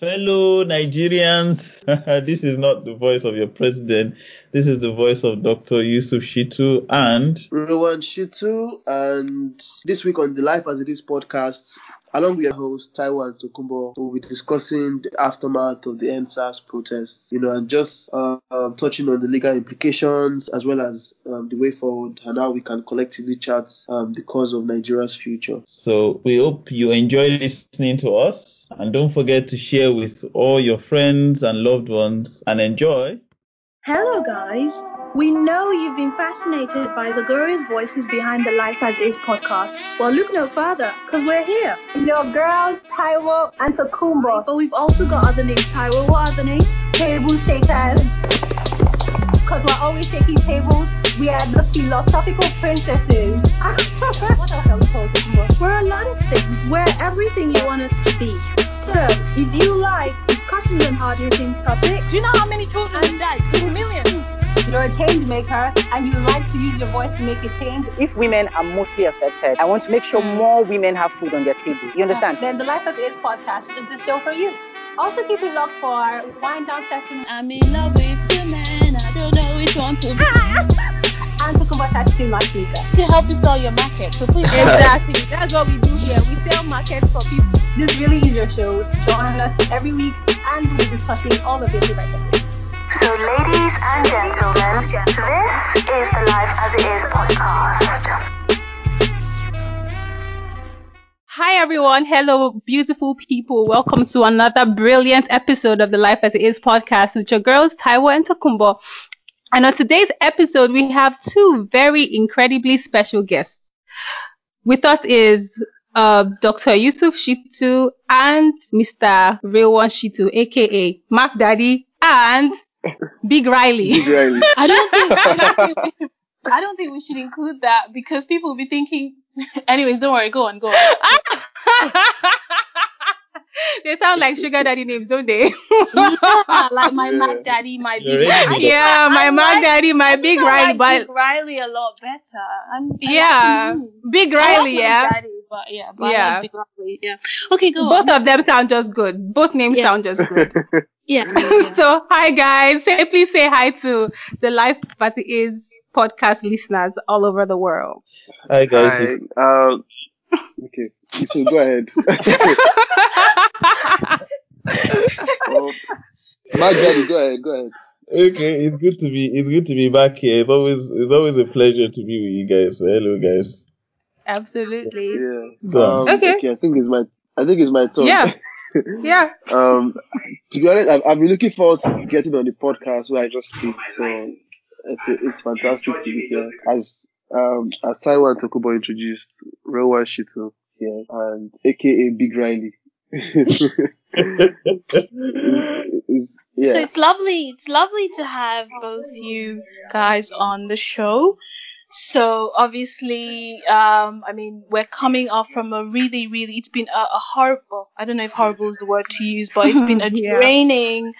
Fellow Nigerians, this is not the voice of your president. This is the voice of Dr. Yusuf Shittu and Rilwan Shittu. And this week on the Life as It Is podcast, along with your host Taiwan Tokunboh, we'll be discussing the aftermath of the EndSARS protests, you know, and just uh, um, touching on the legal implications as well as um, the way forward and how we can collectively chart um, the cause of Nigeria's future. So we hope you enjoy listening to us and don't forget to share with all your friends and loved ones and enjoy. Hello, guys. We know you've been fascinated by the glorious voices behind the Life as Is podcast. Well, look no further, because we're here. Your girls, Taiwo and Tokunboh. But we've also got other names. Taiwo, what other names? Table shakers. Because we're always shaking tables. We are the philosophical princesses. what else are we called, Tokunboh? We're a lot of things. We're everything you want us to be. So, if you like discussions on hard hitting topics, do you know how many children died? Millions. You're a change maker and you like to use your voice to make a change. If women are mostly affected, I want to make sure mm. more women have food on their table. You understand? Then the Life as Is podcast is the show for you. Also keep it locked for our wind down session. I'm in love with two men. I don't know which one to be. and to convert that to my speaker. To help you sell your market. So please. exactly. That's what we do here. We sell markets for people. This really is your show. Join us every week and we'll be discussing all of your favorite topics. So, ladies and gentlemen, this is the Life as It Is podcast. Hi everyone. Hello, beautiful people. Welcome to another brilliant episode of the Life as It Is podcast with your girls, Taiwo and Tokunboh. And on today's episode, we have two very incredibly special guests. With us is uh, Dr. Yusuf Shittu and Mr. Rilwan Shittu, aka Mac Daddy and Big Riley. Big Riley. I don't think, I don't think we should, I don't think we should include that because people will be thinking. Anyways, don't worry. Go on. Go on. they sound like sugar daddy names, don't they? yeah, like my yeah. Mac Daddy, my Big Riley. Yeah, my I Mac like, Daddy, my Big Riley, like but Big Riley a lot better. I'm, yeah, Big Riley, yeah. Daddy, but yeah, but yeah. Like Big Riley, yeah. Okay, go Both on. of them sound just good. Both names yeah. sound just good. Yeah, yeah. so, hi guys. Say please say hi to the Life But It Is podcast listeners all over the world. Hi guys. Hi. Um, okay, so go ahead. well, my daddy, go ahead, go ahead. Okay, it's good to be it's good to be back here. It's always it's always a pleasure to be with you guys. So hello guys. Absolutely. Yeah. Um, okay. okay. I think it's my I think it's my turn. Yeah. Yeah. um, to be honest, I've, I've been looking forward to getting on the podcast where I just speak. So it's it's fantastic to be here. As um as Taiwan Tokunboh introduced, Rilwan Shittu here and AKA Big Riley. is, is, yeah. So it's lovely. It's lovely to have both you guys on the show. So obviously, um, I mean, we're coming off from a really, really. It's been a, a horrible. I don't know if horrible is the word to use, but it's been a Yeah. draining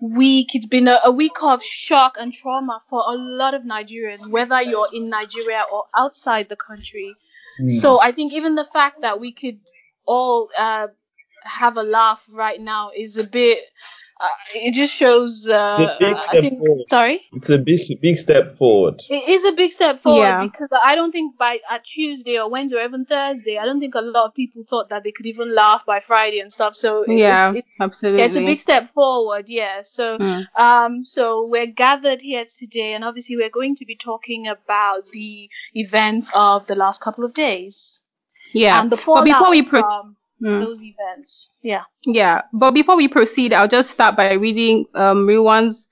week. It's been a, a week of shock and trauma for a lot of Nigerians, whether you're in Nigeria or outside the country. So I think even the fact that we could all uh, have a laugh right now is a bit. Uh, it just shows. Uh, It's a big I step think. forward. Sorry. It's a big big step forward. It is a big step forward Yeah. because I don't think by at Tuesday or Wednesday or even Thursday, I don't think a lot of people thought that they could even laugh by Friday and stuff. So Yeah, it's, it's absolutely. yeah, it's a big step forward. Yeah. So Mm. um, so we're gathered here today, and obviously we're going to be talking about the events of the last couple of days Yeah. and the but before we pro- from Mm. those events. Yeah. Yeah, but before we proceed, I'll just start by reading um Rilwan's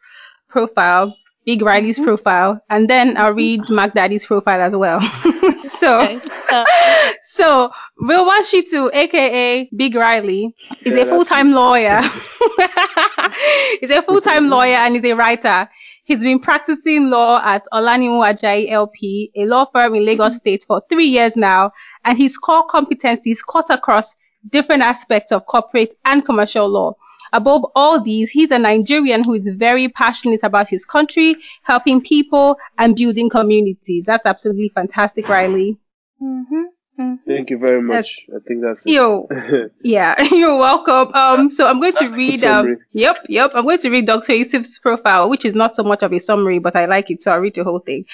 profile, Big Riley's Mm-hmm. profile, and then I'll read Mac Daddy's profile as well. so, Okay. Uh, so Rilwan Shittu, aka Big Riley, is Yeah, a full-time lawyer. he's a full-time lawyer and he's a writer. He's been practicing law at Olaniwun Ajayi LP, a law firm in Lagos State for three years now, and his core competencies cut across different aspects of corporate and commercial law. Above all these, he's a Nigerian who is very passionate about his country, helping people and building communities. That's absolutely fantastic, Riley. Mm-hmm. Mhm. Thank you very much. I think that's it. Yo, yeah, you're welcome. Um, so I'm going to That's a good read. Um, yep, yep. I'm going to read Dr. Yusuf's profile, which is not so much of a summary, but I like it, so I'll read the whole thing.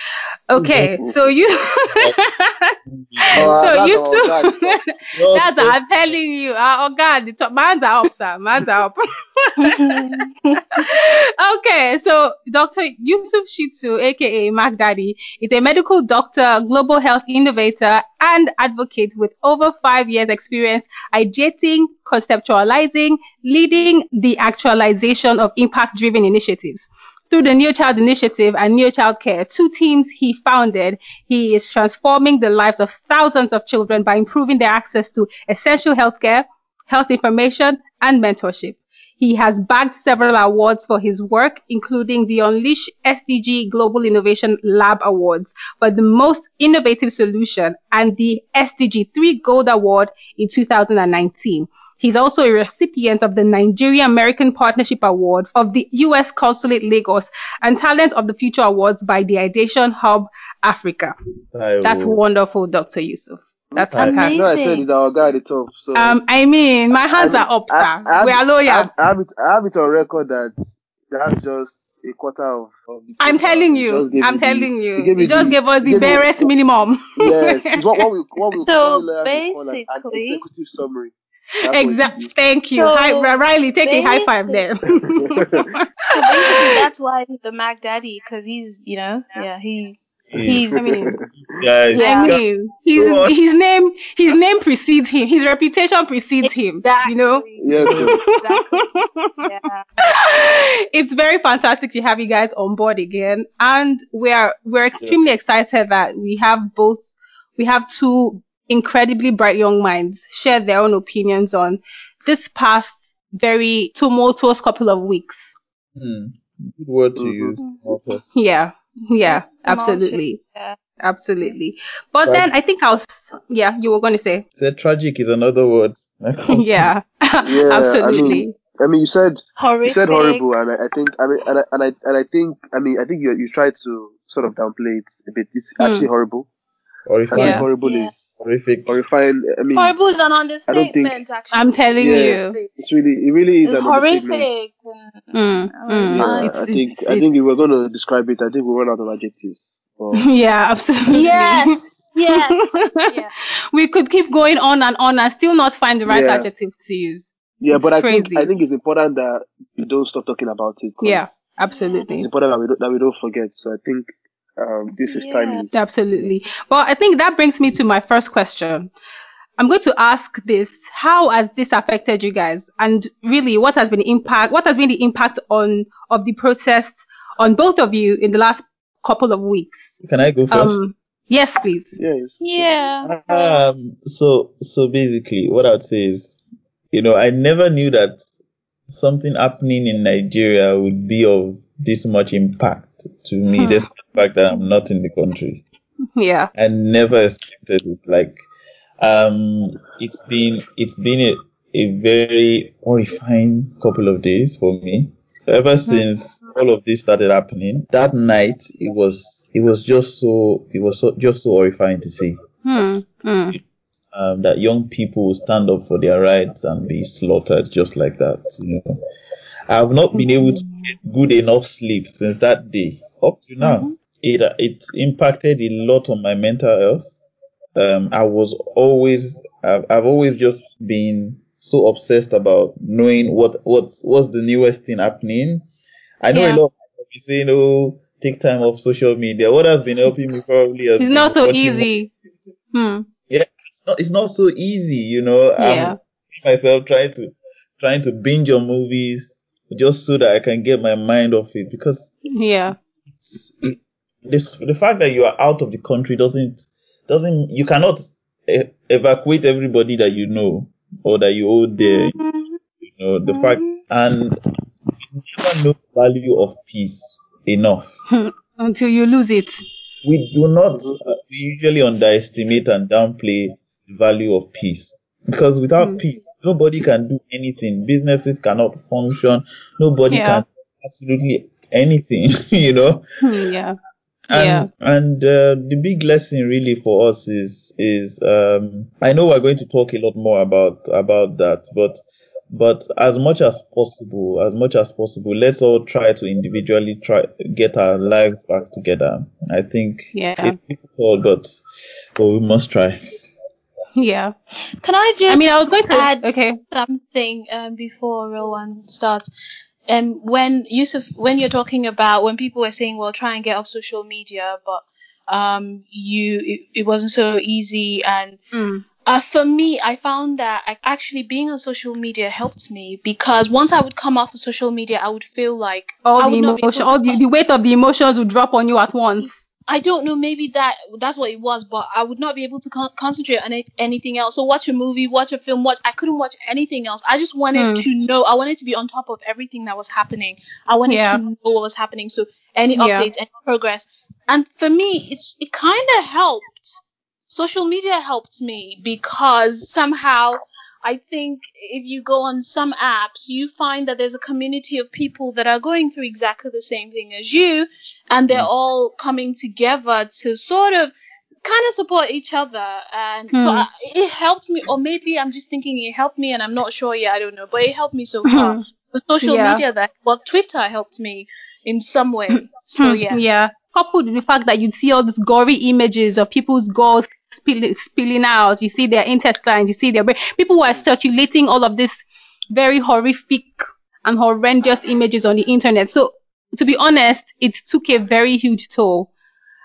Okay, so you. Oh, so that's you. our guy, Tom. That's I'm telling you. Uh, oh God, the top man's are up, sir. Man's are up. okay, so Dr. Yusuf Shittu, aka Mac Daddy, is a medical doctor, global health innovator, and advocate with over five years experience ideating, conceptualizing, leading the actualization of impact-driven initiatives. Through the Neo Child Initiative and Neo Child Care, two teams he founded, he is transforming the lives of thousands of children by improving their access to essential healthcare, health information, and mentorship. He has bagged several awards for his work, including the Unleash SDG Global Innovation Lab Awards for the most innovative solution and the SDG 3 Gold Award in 2019. He's also a recipient of the Nigeria American Partnership Award of the U.S. Consulate Lagos and Talent of the Future Awards by the Ideation Hub Africa. That's oh. wonderful, Dr. Yusuf. That's I, fantastic. no, I said it's our guy at the top. So Um, I mean, my hands I- are up, sir. I- I we are I loyal. I have it. I have it on record that that's just a quarter of. of the I'm telling you. I'm me the- telling you. gave You just the- gave us the barest minimum. Yes, it's what, what we what we So, what we call an- an basically- executive summary. That's what it Exactly. Thank you. So, Hi, Riley, take a high five there. So basically, that's why the Mac Daddy, because he's, you know, yeah, he, he's, I mean, guys, I Yeah. mean, his, his name, his name precedes him. His reputation precedes him. You know. Yes, yes. exactly. Yeah. it's very fantastic to have you guys on board again, and we're we're extremely excited that we have both we have two incredibly bright young minds share their own opinions on this past very tumultuous couple of weeks. Hmm. Good word to Mhm. use. Yeah, yeah, absolutely, Yeah. absolutely. But Right. then I think I was yeah, you were going to say Said tragic is another word. yeah, Yeah, absolutely. I mean, I mean, you said you said horrible, and I, I think I mean, and I, and I and I think I mean, I think you you tried to sort of downplay it a bit. It's Hmm. actually horrible. I Horrifying. think Yeah. horrible Yeah. is Horrific. horrifying. I mean, Horrible is an don't think- understatement, actually. I'm telling Yeah. you. it's really it really is It's an understatement. horrific. Mm, mm, Yeah, it's- I think it's- I think if we're going to describe it, I think we run out of adjectives. But yeah, absolutely. Yes. Yes. yeah. we could keep going on and on and still not find the right Yeah. adjectives to use. yeah, but I think. I think it's important that we don't stop talking about it. Yeah, absolutely. it's important that we don't, that we don't forget. So I think um, this is Yeah. timely. Absolutely. Well, I think that brings me to my first question. I'm going to ask this: How has this affected you guys? And really, what has been the impact? What has been the impact on of the protest on both of you in the last couple of weeks? Can I go first? Um, yes, please. Yes. Yeah. Um, so, so basically, what I'd say is, you know, I never knew that something happening in Nigeria would be of this much impact to me, Hmm. despite the fact that I'm not in the country. Yeah. I never expected it. Like, um, it's been, it's been a, a very horrifying couple of days for me. Ever since all of this started happening, that night, it was, it was just so, it was so, just so horrifying to see Hmm. Hmm. um, that young people stand up for their rights and be slaughtered just like that. You know, I have not been able to get good enough sleep since that day up to now. It it impacted a lot on my mental health. Um, I was always I've, I've always just been so obsessed about knowing what what's what's the newest thing happening. I know Yeah. a lot of people be saying, "Oh, take time off social media." What has been helping me probably has It's not so easy. Hmm. Yeah, it's not it's not so easy, you know. Yeah. I'm myself trying to trying to binge on movies just so that I can get my mind off it because Yeah. it, this the fact that you are out of the country doesn't doesn't you cannot e- evacuate everybody that you know or that you hold there. You know the fact and you never know the value of peace enough. Until you lose it. we do not uh, we usually underestimate and downplay the value of peace because without Mm. peace nobody can do anything businesses cannot function nobody Yeah. can absolutely anything you know Hmm, Yeah. Yeah. And, and uh, the big lesson really for us is is um, I know we're going to talk a lot more about about that, but but as much as possible, as much as possible, let's all try to individually try get our lives back together. I think Yeah. it's difficult, but but we must try. Yeah. Can I just I mean, I was going to. add Okay. something um, before Rilwan starts? Um, when Yusuf, when you're talking about when people were saying, well, try and get off social media, but um, you it, it wasn't so easy and Mm. uh, for me, I found that I, actually being on social media helped me because once I would come off of social media, I would feel like All the emotion, all the, the weight of the emotions would drop on you at once. I don't know, maybe that that's what it was, but I would not be able to con- concentrate on anything else. So watch a movie, watch a film, watch. I couldn't watch anything else. I just wanted Hmm. to know. I wanted to be on top of everything that was happening. I wanted Yeah. to know what was happening. So any Yeah. updates, any progress, and for me, it's it kind of helped. Social media helped me because somehow I think if you go on some apps, you find that there's a community of people that are going through exactly the same thing as you, and they're all coming together to sort of kind of support each other. And so Hmm. I, it helped me, or maybe I'm just thinking it helped me, and I'm not sure yet. I don't know, but it helped me so far. The social Yeah. media that, well, Twitter helped me in some way. So Hmm, yes, Yeah. Coupled with the fact that you'd see all these gory images of people's gulls spill, spilling out, you see their intestines, you see their brain. People were mm. circulating all of this very horrific and horrendous images on the internet. So to be honest, it took a very huge toll.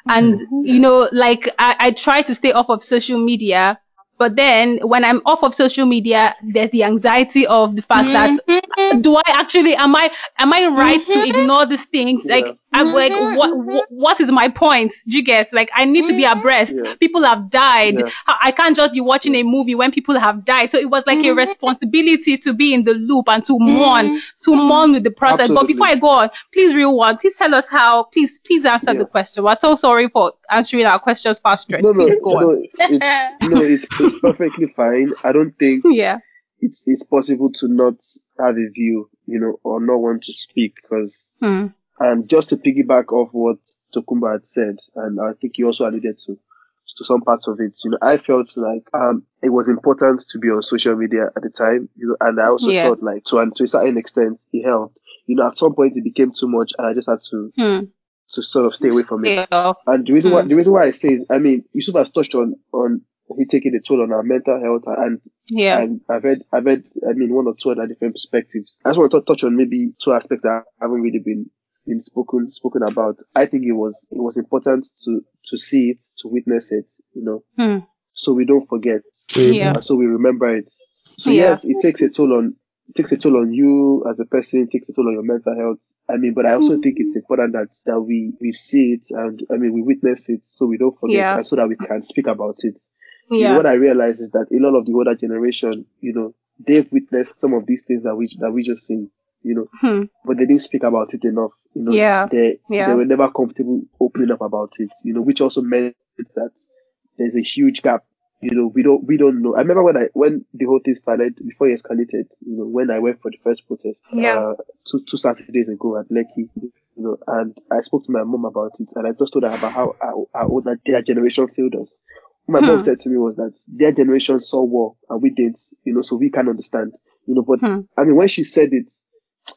And mm. you know, like I, I try to stay off of social media, but then when I'm off of social media, there's the anxiety of the fact that mm-hmm. do I actually am I am I right to mm-hmm. ignore these things? Like I'm mm-hmm. like what, what mm-hmm. what is my point? Do you get like I need to be mm-hmm. abreast. Yeah. People have died. Yeah. I, I can't just be watching a movie when people have died. So it was like a responsibility to be in the loop and to mourn to mourn with the process. But before I go on, please Rilwan, please tell us how. Please please answer Yeah. the question. We're so sorry for answering our questions fast stretch. No, no, please go no, on. it's, no, it's, it's perfectly fine. I don't think Yeah. it's it's possible to not have a view, you know, or not want to speak because Hmm. And just to piggyback off what Tokunboh had said, and I think he also alluded to to some parts of it, you know, I felt like um it was important to be on social media at the time, you know, and I also Yeah. felt like to and to a certain extent it helped. You know, at some point it became too much and I just had to Hmm. to sort of stay away from it. Yeah. And the reason why Hmm. the reason why I say is, I mean, you Yusuf has touched on on we taking a toll on our mental health, and Yeah. and I've heard I've heard I mean one or two other different perspectives. I just want to touch on maybe two aspects that haven't really been been spoken spoken about. I think it was it was important to to see it, to witness it, you know, Hmm. so we don't forget, Yeah. so we remember it. So Yeah. yes, it takes a toll on it takes a toll on you as a person, it takes a toll on your mental health. I mean, but I also think it's important that that we we see it and I mean we witness it so we don't forget Yeah. and so that we can speak about it. You know, Yeah. what I realize is that a lot of the older generation, you know, they've witnessed some of these things that we that we just seen, you know, Hmm. but they didn't speak about it enough. You know, Yeah. they Yeah. they were never comfortable opening up about it. You know, which also meant that there's a huge gap. You know, we don't we don't know. I remember when I when the whole thing started before it escalated. You know, when I went for the first protest, Yeah. uh, two two Saturdays ago at Lekki. You know, and I spoke to my mom about it, and I just told her about how our, how old their generation failed us. What my mom Hmm. said to me was that their generation saw war and we didn't, you know, so we can understand, you know. But Hmm. I mean, when she said it,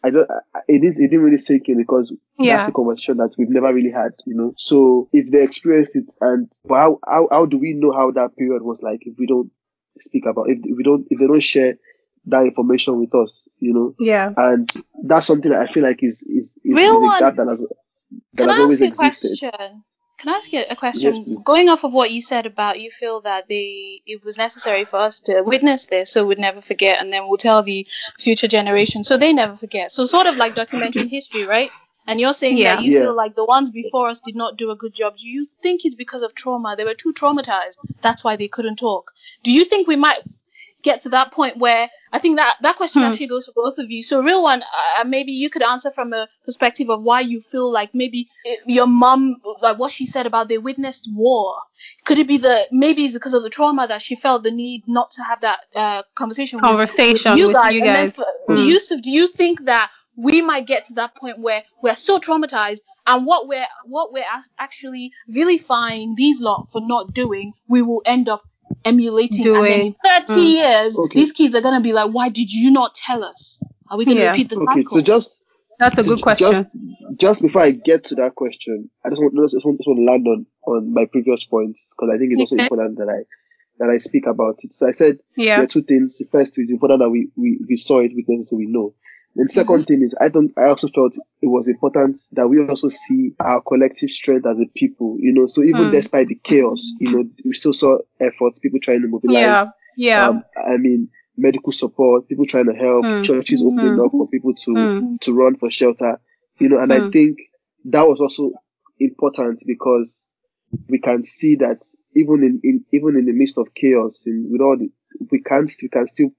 I don't, it is, it didn't, really sink in because Yeah. that's a conversation that we've never really had, you know. So if they experienced it, and how, how how do we know how that period was like if we don't speak about if we don't if they don't share that information with us, you know? Yeah. And that's something that I feel like is is, is, Real is a gap that has that Can has I always ask you a existed. question? Can I ask you a question? Yes. Going off of what you said about you feel that they it was necessary for us to witness this so we'd never forget and then we'll tell the future generation so they never forget. So sort of like documenting history, right? And you're saying Yeah. that you Yeah. feel like the ones before us did not do a good job. Do you think it's because of trauma? They were too traumatized. That's why they couldn't talk. Do you think we might get to that point where I think that that question Hmm. actually goes for both of you. So, Rilwan, uh, maybe you could answer from a perspective of why you feel like maybe uh, your mom, like what she said about they witnessed war. Could it be the maybe it's because of the trauma that she felt the need not to have that uh, conversation with- Conversation with you with guys? you And then guys. for Hmm. Yusuf, do you think that we might get to that point where we're so traumatized and what we're what we're ac- actually vilifying these lot for not doing we will end up emulating and then in 30 Mm. years Okay. these kids are going to be like why did you not tell us are we going to Yeah. repeat the Okay, cycle so just That's a good question. Just, just before I get to that question, I just want just want, just want to land on on my previous points because I think it's also Okay. important that I that I speak about it. So I said yeah there are two things. The first is important that we, we, we saw it, witnessed it, so we know. And. 2nd thing is I don't I also felt it was important that we also see our collective strength as a people, you know. So even Mm. despite the chaos, you know, we still saw efforts, people trying to mobilize. Yeah. Yeah. Um, I mean, medical support, people trying to help, Mm. churches opening Mm. up for people to Mm. to run for shelter, you know. And I Mm. think that was also important because we can see that even in, in even in the midst of chaos, in with all the, we can we can still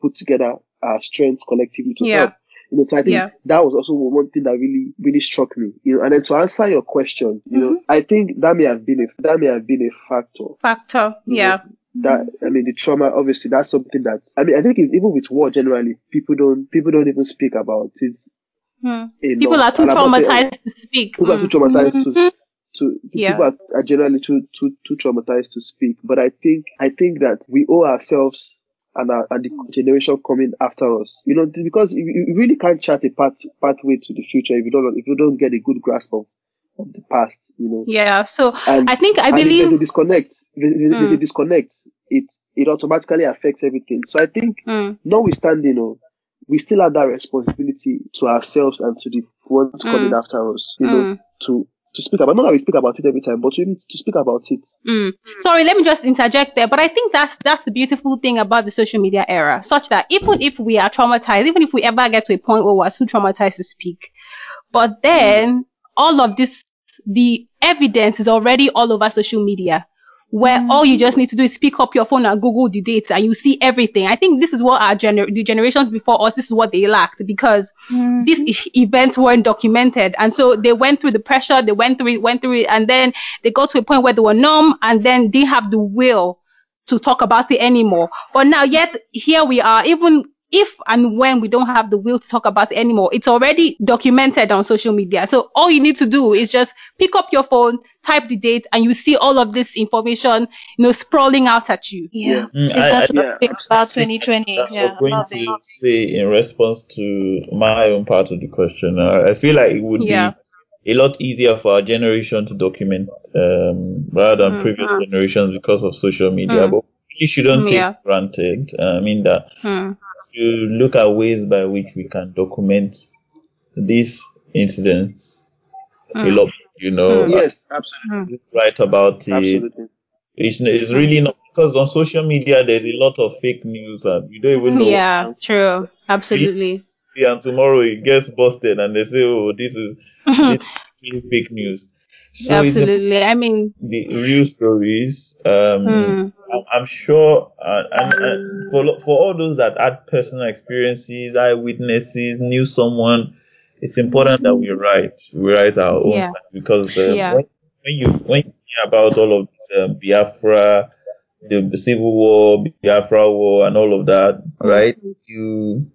put together our strengths collectively to Yeah. help. You know, so I think Yeah. that was also one thing that really really struck me. You know, and then to answer your question, you know, I think that may have been a that may have been a factor Factor. Yeah. know, that I mean the trauma obviously that's something that I mean I think it's even with war generally people don't people don't even speak about it Mm. People are too And I'm not saying- traumatized to speak. people are too Mm. traumatized to to Yeah. people are, are generally too too too traumatized to speak but I think I think that we owe ourselves and, our, and the generation coming after us you know because you, you really can't chart a path pathway to the future if you don't if you don't get a good grasp of, of the past you know Yeah. So and I think I if there's a believe. disconnect. There's, there's a Mm. disconnect. It it automatically affects everything. So I think, Mm. notwithstanding, you know, we still have that responsibility to ourselves and to the ones coming Mm. after us. You know, Mm. to to speak about. Not that we speak about it every time, but we need to speak about it. Mm. Sorry, let me just interject there. But I think that's that's the beautiful thing about the social media era, such that even if we are traumatized, even if we ever get to a point where we're too traumatized to speak, but then all of this, the evidence is already all over social media, where mm. all you just need to do is pick up your phone and Google the dates, and you see everything. I think this is what our gener- the generations before us, this is what they lacked because mm-hmm. these e- events weren't documented, and so they went through the pressure, they went through it, went through it, and then they got to a point where they were numb, and then didn't have the will to talk about it anymore. But now, yet here we are, even if and when we don't have the will to talk about it anymore, it's already documented on social media. So all you need to do is just pick up your phone, type the date, and you see all of this information, you know, sprawling out at you. yeah Mm, If that's I, yeah, what it's about 2020 That's yeah I'm going to the- say in response to my own part of the question. I feel like it would Yeah. be a lot easier for our generation to document um, rather than Mm, previous mm. generations because of social media. Mm. But we shouldn't take Yeah. granted. Uh, I mean that. To look at ways by which we can document these incidents a Mm. lot. You know, Mm. Yes, absolutely, write about it. absolutely. It's, it's really not because on social media there's a lot of fake news and you don't even know. Yeah, true. Absolutely. and tomorrow it gets busted and they say, oh, this is this is fake news. So Absolutely. I mean, the real stories. Um, hmm. I'm, I'm sure, uh, and, and for for all those that had personal experiences, eyewitnesses, knew someone, it's important that we write, we write our own Yeah. because um, Yeah. when, when you when you hear about all of this um, Biafra, the Civil War, Biafra War, and all of that, right? You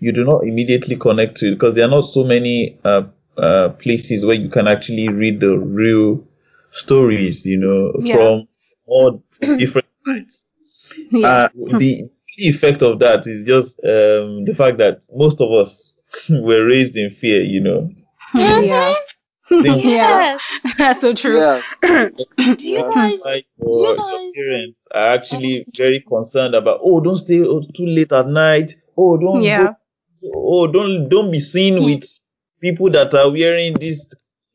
you do not immediately connect to it because there are not so many uh, uh, places where you can actually read the real stories, you know, Yeah. from all different sides. yeah. Uh, the, the effect of that is just um, the fact that most of us were raised in fear, you know. yeah. Think Yeah. yes That's so true. Yeah, do you guys like Do your, you your guys- parents are actually very concerned about, oh, don't stay too late at night. Oh, don't Yeah. go, oh, don't don't be seen with people that are wearing this.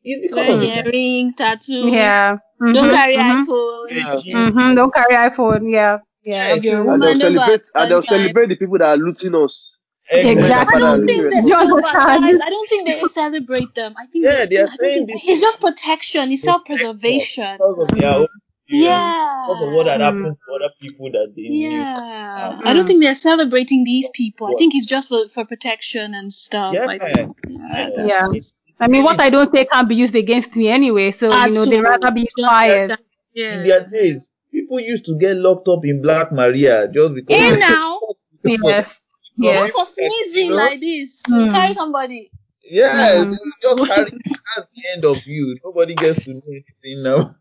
It's because of wearing the earring tattoo Yeah. don't Mhm, carry mhm, iphone Yeah. mhm. Don't carry iPhone. Yeah. Yeah, Yeah. if you Your and they'll celebrate and they'll celebrate the people that are looting us. Exactly. I don't think that You understand? guys, I don't think they celebrate them. I think Yeah, they are I think saying it- this- it's just protection, it's self-preservation. because of their own Yeah. because of what had Mm. happened to other people that they knew. Yeah, I don't think they're celebrating these people. I think it's just for, for protection and stuff. Yeah. I think. Yeah, that's Yeah. what's- I mean, what I don't say can't be used against me anyway. So you know, they rather be quiet. In their days, people used to get locked up in Black Maria just because. Hey now, Yes. Yes. For sneezing You know? like this, Mm. you carry somebody. Yeah, Mhm. just carry. That's the end of you. Nobody gets to know anything now.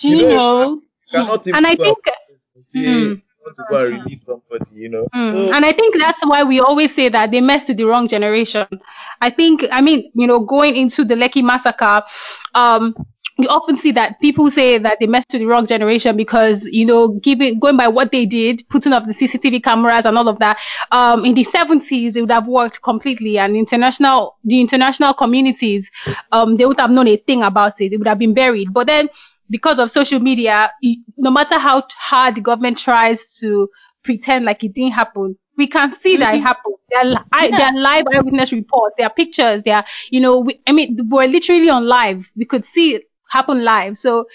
Do You you know, know? Cannot even And I think Mm. to go and release somebody, you know. Mm. So, And I think that's why we always say that they messed with the wrong generation. I think, I mean, you know, going into the Lekki massacre, um, you often see that people say that they messed with the wrong generation because, you know, giving going by what they did, putting up the CCTV cameras and all of that, um, in the 70s it would have worked completely, and international the international communities, um, they would have known a thing about it. It would have been buried. But then, because of social media, no matter how hard the government tries to pretend like it didn't happen. We can see that it happened. There are, li- I, there are live eyewitness reports. There are pictures. There are, you know, we, I mean, we're literally on live. We could see it happen live. So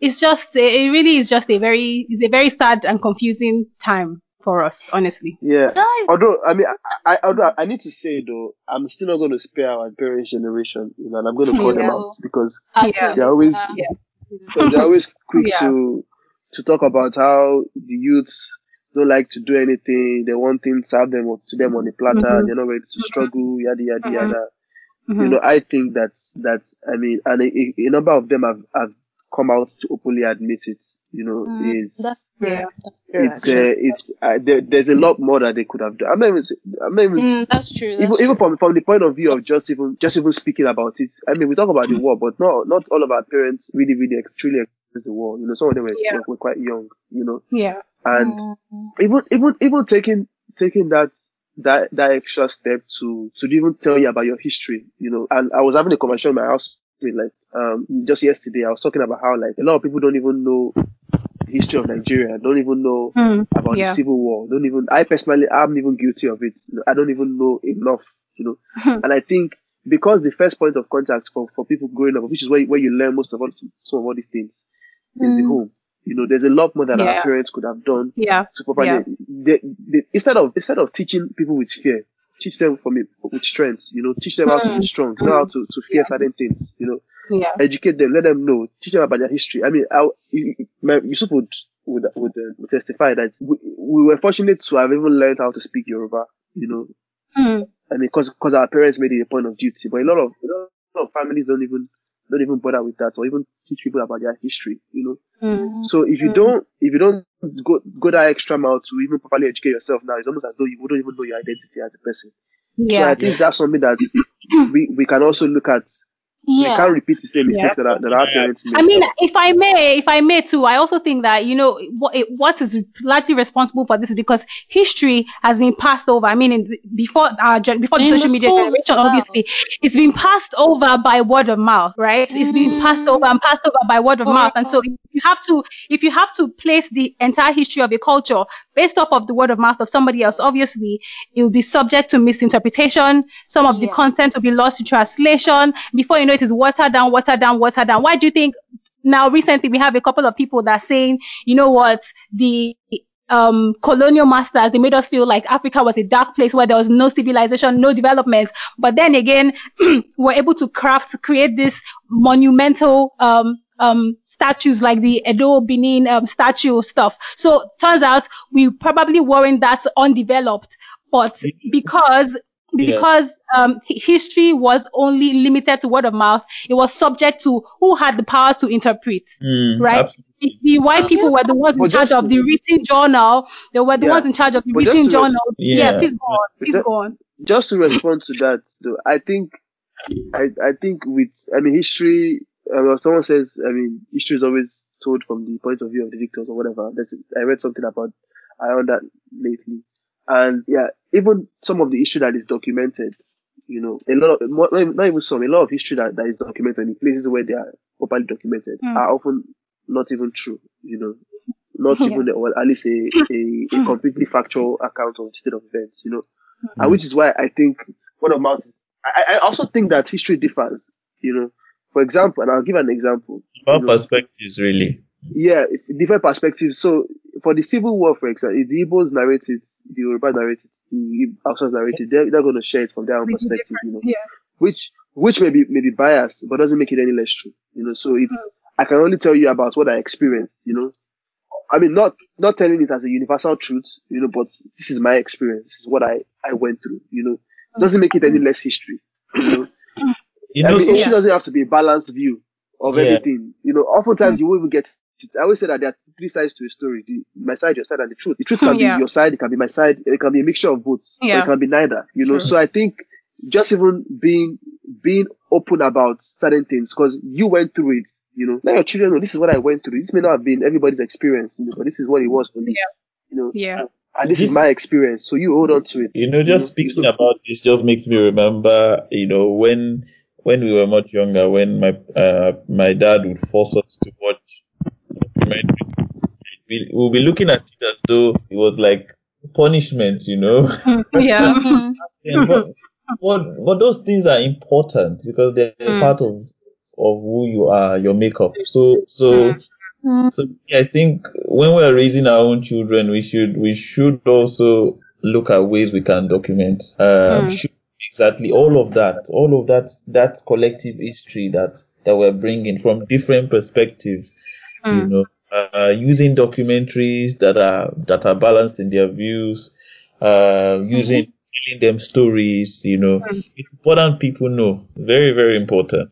it's just, it really is just a very, it's a very sad and confusing time for us, honestly. Yeah. Guys, Although I mean, I, I although I need to say though, I'm still not going to spare our parents' generation, you know, and I'm going to call them out because Yeah. they're always Yeah. because they're always quick Yeah. to to talk about how the youths don't like to do anything. They want things served them to them on a platter. Mhm. They're not ready to struggle. Yada yada Mhm. yada. You Mhm. know, I think that's that's. I mean, and a, a, a number of them have have come out to openly admit it. You know, Mm, is that's Yeah. it's uh, it's uh, there, there's a lot more that they could have done. I'm not even. s- I'm not even. Mm, that's true. That's even, true. even from from the point of view of just even just even speaking about it, I mean, we talk about the war, but not not all of our parents really really ex- truly experienced the war. You know, some of them were, Yeah. were, were quite young. You know, Yeah. and Mm. even even even taking taking that that that extra step to to even tell you about your history. You know, and I was having a conversation in my house with like um just yesterday. I was talking about how like a lot of people don't even know the history of Nigeria, don't even know Mm. about Yeah. the civil war. Don't even I personally I'm even guilty of it. I don't even know enough, you know. and I think because the first point of contact for, for people growing up, which is where, where you learn most of all some of all these things, is the Mm. home. You know, there's a lot more that Yeah. our parents could have done Yeah. to properly Yeah. they, they, instead of instead of teaching people with fear, teach them from it with strength. You know, teach them how to be strong, know how to, to fear certain things. You know, Yeah. educate them, let them know, teach them about their history. I mean, I, my, Yusuf would would would, uh, would testify that we, we were fortunate to have even learned how to speak Yoruba. You know, Mm. I mean, because because our parents made it a point of duty, but a lot of a lot of families don't even don't even bother with that or even teach people about their history. You know. Mm. So if you don't, if you don't go go that extra mile to even properly educate yourself now, it's almost as though you wouldn't even know your identity as a person. So I Yeah. think that's something that we, we can also look at. We yeah. can't repeat the same mistakes that, our, that our parents made. I mean, if I may, if I may too, I also think that you know what, it, what is largely responsible for this is because history has been passed over. I mean, in, before our before the In the social media generation, as well. obviously, it's been passed over by word of mouth, right? It's been mm. passed over and passed over by word of mouth, and so if you have to if you have to place the entire history of a culture based off of the word of mouth of somebody else, obviously it will be subject to misinterpretation. Some of the content will be lost in translation. Before you know it is watered down, watered down, watered down. Why do you think now recently we have a couple of people that are saying, you know what, the um, colonial masters, they made us feel like Africa was a dark place where there was no civilization, no development. But then again, we're able to craft, create this monumental, um, um, statues like the Edo Benin, um, statue stuff. So turns out we probably weren't that undeveloped, but because Yeah. because um, history was only limited to word of mouth, it was subject to who had the power to interpret, Mm, right? The, the white people were the ones in charge just of the written journal. They were the Yeah. ones in charge of the But written to- journal. Yeah. Yeah. please go on. Please Just- go on. just to respond to that, though, I think, I, I think with, I mean, history, uh, well, someone says, I mean, history is always told from the point of view of the victors or whatever. That's, I read something about, I heard that lately. And yeah, even some of the history that is documented, you know, a lot of, not even some, a lot of history that, that is documented in places where they are properly documented Hmm. are often not even true, you know, not Yeah. even, or at least a, a, a completely factual account of the state of events, you know, Hmm. and which is why I think word of mouth. I, I also think that history differs. You know, for example, and I'll give an example. Different you know, perspectives, really. yeah, if- different perspectives. So for the Civil War, for example, if the Igbos narrate it, the Yoruba narrate it, the Hausas narrate it, they're, they're going to share it from their own Which perspective. You know, Yeah. which which may be may be biased, but doesn't make it any less true. You know, so it's Hmm. I can only tell you about what I experienced. You know, I mean, not not telling it as a universal truth, you know, but this is my experience. This is what I I went through. You know, doesn't make it any less history. You know, You I mean, so, history doesn't have to be a balanced view of Yeah. everything. You know, oftentimes you won't even get. I always say that there are three sides to a story: the, my side, your side, and the truth. The truth can Yeah. be your side, it can be my side, it can be a mixture of both, Yeah. it can be neither. You know, True. so I think just even being being open about certain things because you went through it. You know, let your children know this is what I went through. This may not have been everybody's experience, you know, but this is what it was for me. You know, Yeah. and this is my experience. So you hold on to it. you know, just know, speaking about this just makes me remember, you know, when when we were much younger, when my uh, my dad would force us to watch documentary, we, we'll be looking at it as though it was like punishment, you know. Yeah. Yeah, but, but but those things are important because they're Mm. part of of who you are, your makeup. So so Mm. so yeah, I think when we're raising our own children, we should we should also look at ways we can document um, Mm. should- exactly all of that, all of that that collective history that that we're bringing from different perspectives. You Mm. know, uh, using documentaries that are that are balanced in their views, uh, using telling them stories. You know, Mm. it's important people know. Very very important.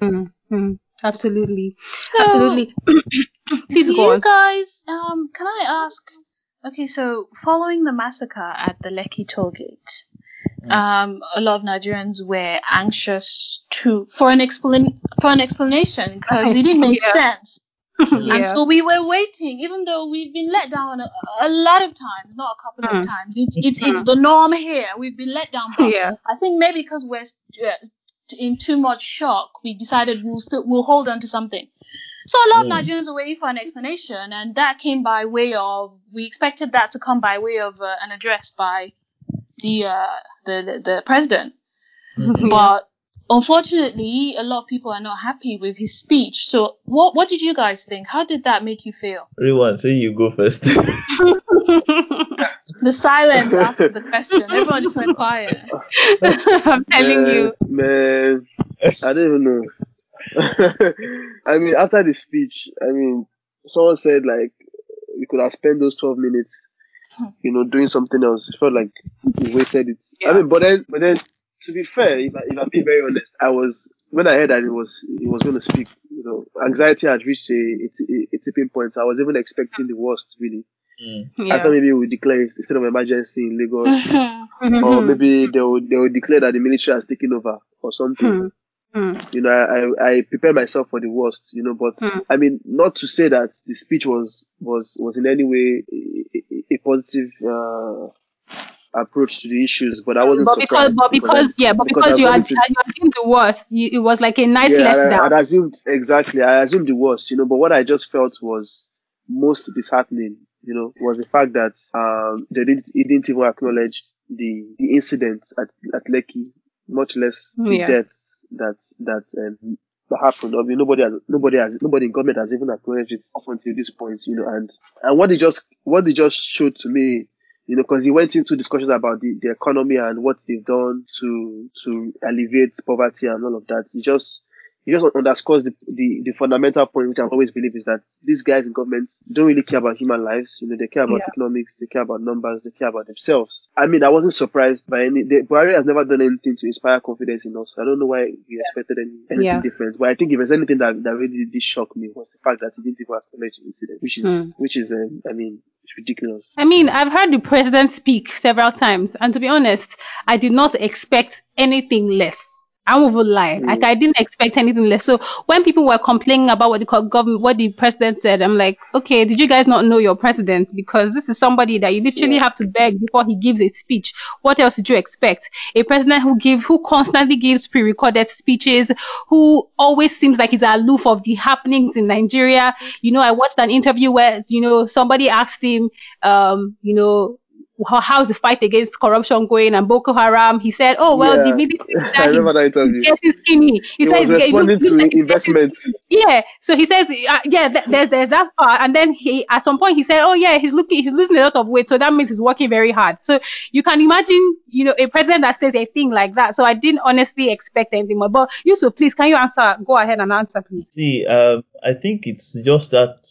Mm, mm, absolutely. So, Absolutely. Please do go you on. guys, um, can I ask? Okay, so following the massacre at the Lekki toll gate, um, a lot of Nigerians were anxious to for an explain for an explanation because it didn't make Yeah. sense. And so we were waiting, even though we've been let down a, a lot of times, not a couple Mm. of times. It's it's it's the norm here. We've been let down, but yeah. I think maybe because we're uh, in too much shock, we decided we'll still we'll hold on to something. So a lot of Mm. Nigerians were waiting for an explanation, and that came by way of we expected that to come by way of uh, an address by the uh, the the, the president, but unfortunately, a lot of people are not happy with his speech. So what what did you guys think? How did that make you feel? Everyone, say you go first. The silence after the question, everyone just went quiet. I'm telling man, you. man, I don't even know. I mean, after the speech, I mean, someone said like we could have spent those 12 minutes, you know, doing something else. It felt like we wasted it. I mean, but then, but then, to be fair, if, I, if I'm being very honest, I was when I heard that it was it was going to speak, you know, anxiety had reached a, a, a tipping point. I was even expecting the worst, really. Mm. I thought maybe we would declare a state of emergency in Lagos, or maybe they would they will declare that the military has taken over or something Hmm. Mm. you know, I, I, prepare myself for the worst, you know, but Mm. I mean, not to say that the speech was, was, was in any way a, a- positive, uh, approach to the issues, but I wasn't But because, surprised. but because, I- yeah, but because because you had, you assumed the worst. You, it was like a nice yeah, letdown. I, I'd assumed, exactly, I assumed the worst, you know, but what I just felt was most disheartening, you know, was the fact that, um, they didn't, he didn't even acknowledge the, the incident at, at Lekki, much less the Yeah. death that, that, um, happened. I mean, nobody has, nobody has, nobody in government has even acknowledged it up until this point, you know, and, and what they just, what they just showed to me, you know, because he went into discussions about the, the economy and what they've done to, to alleviate poverty and all of that. He just, he just underscores the, the, the fundamental point, which I've always believed is that these guys in government don't really care about human lives. You know, they care about Yeah. economics, they care about numbers, they care about themselves. I mean, I wasn't surprised by any, the, Buhari has never done anything to inspire confidence in us. I don't know why we expected any, anything Yeah. different. But I think if there's anything that, that really did shock me was the fact that he didn't even acknowledge the incident, which is, Hmm. which is, um, I mean, it's ridiculous. I mean, I've heard the president speak several times, and to be honest, I did not expect anything less. I won't even lie. Like I didn't expect anything less. So when people were complaining about what the government, what the president said, I'm like, okay, did you guys not know your president? Because this is somebody that you literally have to beg before he gives a speech. What else did you expect? A president who give, who constantly gives pre-recorded speeches, who always seems like he's aloof of the happenings in Nigeria. You know, I watched an interview where you know somebody asked him, um, you know, how's the fight against corruption going and Boko Haram? He said, oh well, the Yeah. military I remember that interview. he's getting skinny. He, He said was he's getting- responding looks to like he's investment. yeah. So he says, uh, yeah, th- there's there's that part, and then he at some point he said, oh yeah, he's looking, he's losing a lot of weight, so that means he's working very hard. So you can imagine, you know, a president that says a thing like that. So I didn't honestly expect anything more. But Yusuf, please, can you answer? Go ahead and answer, please. See, um, I think it's just that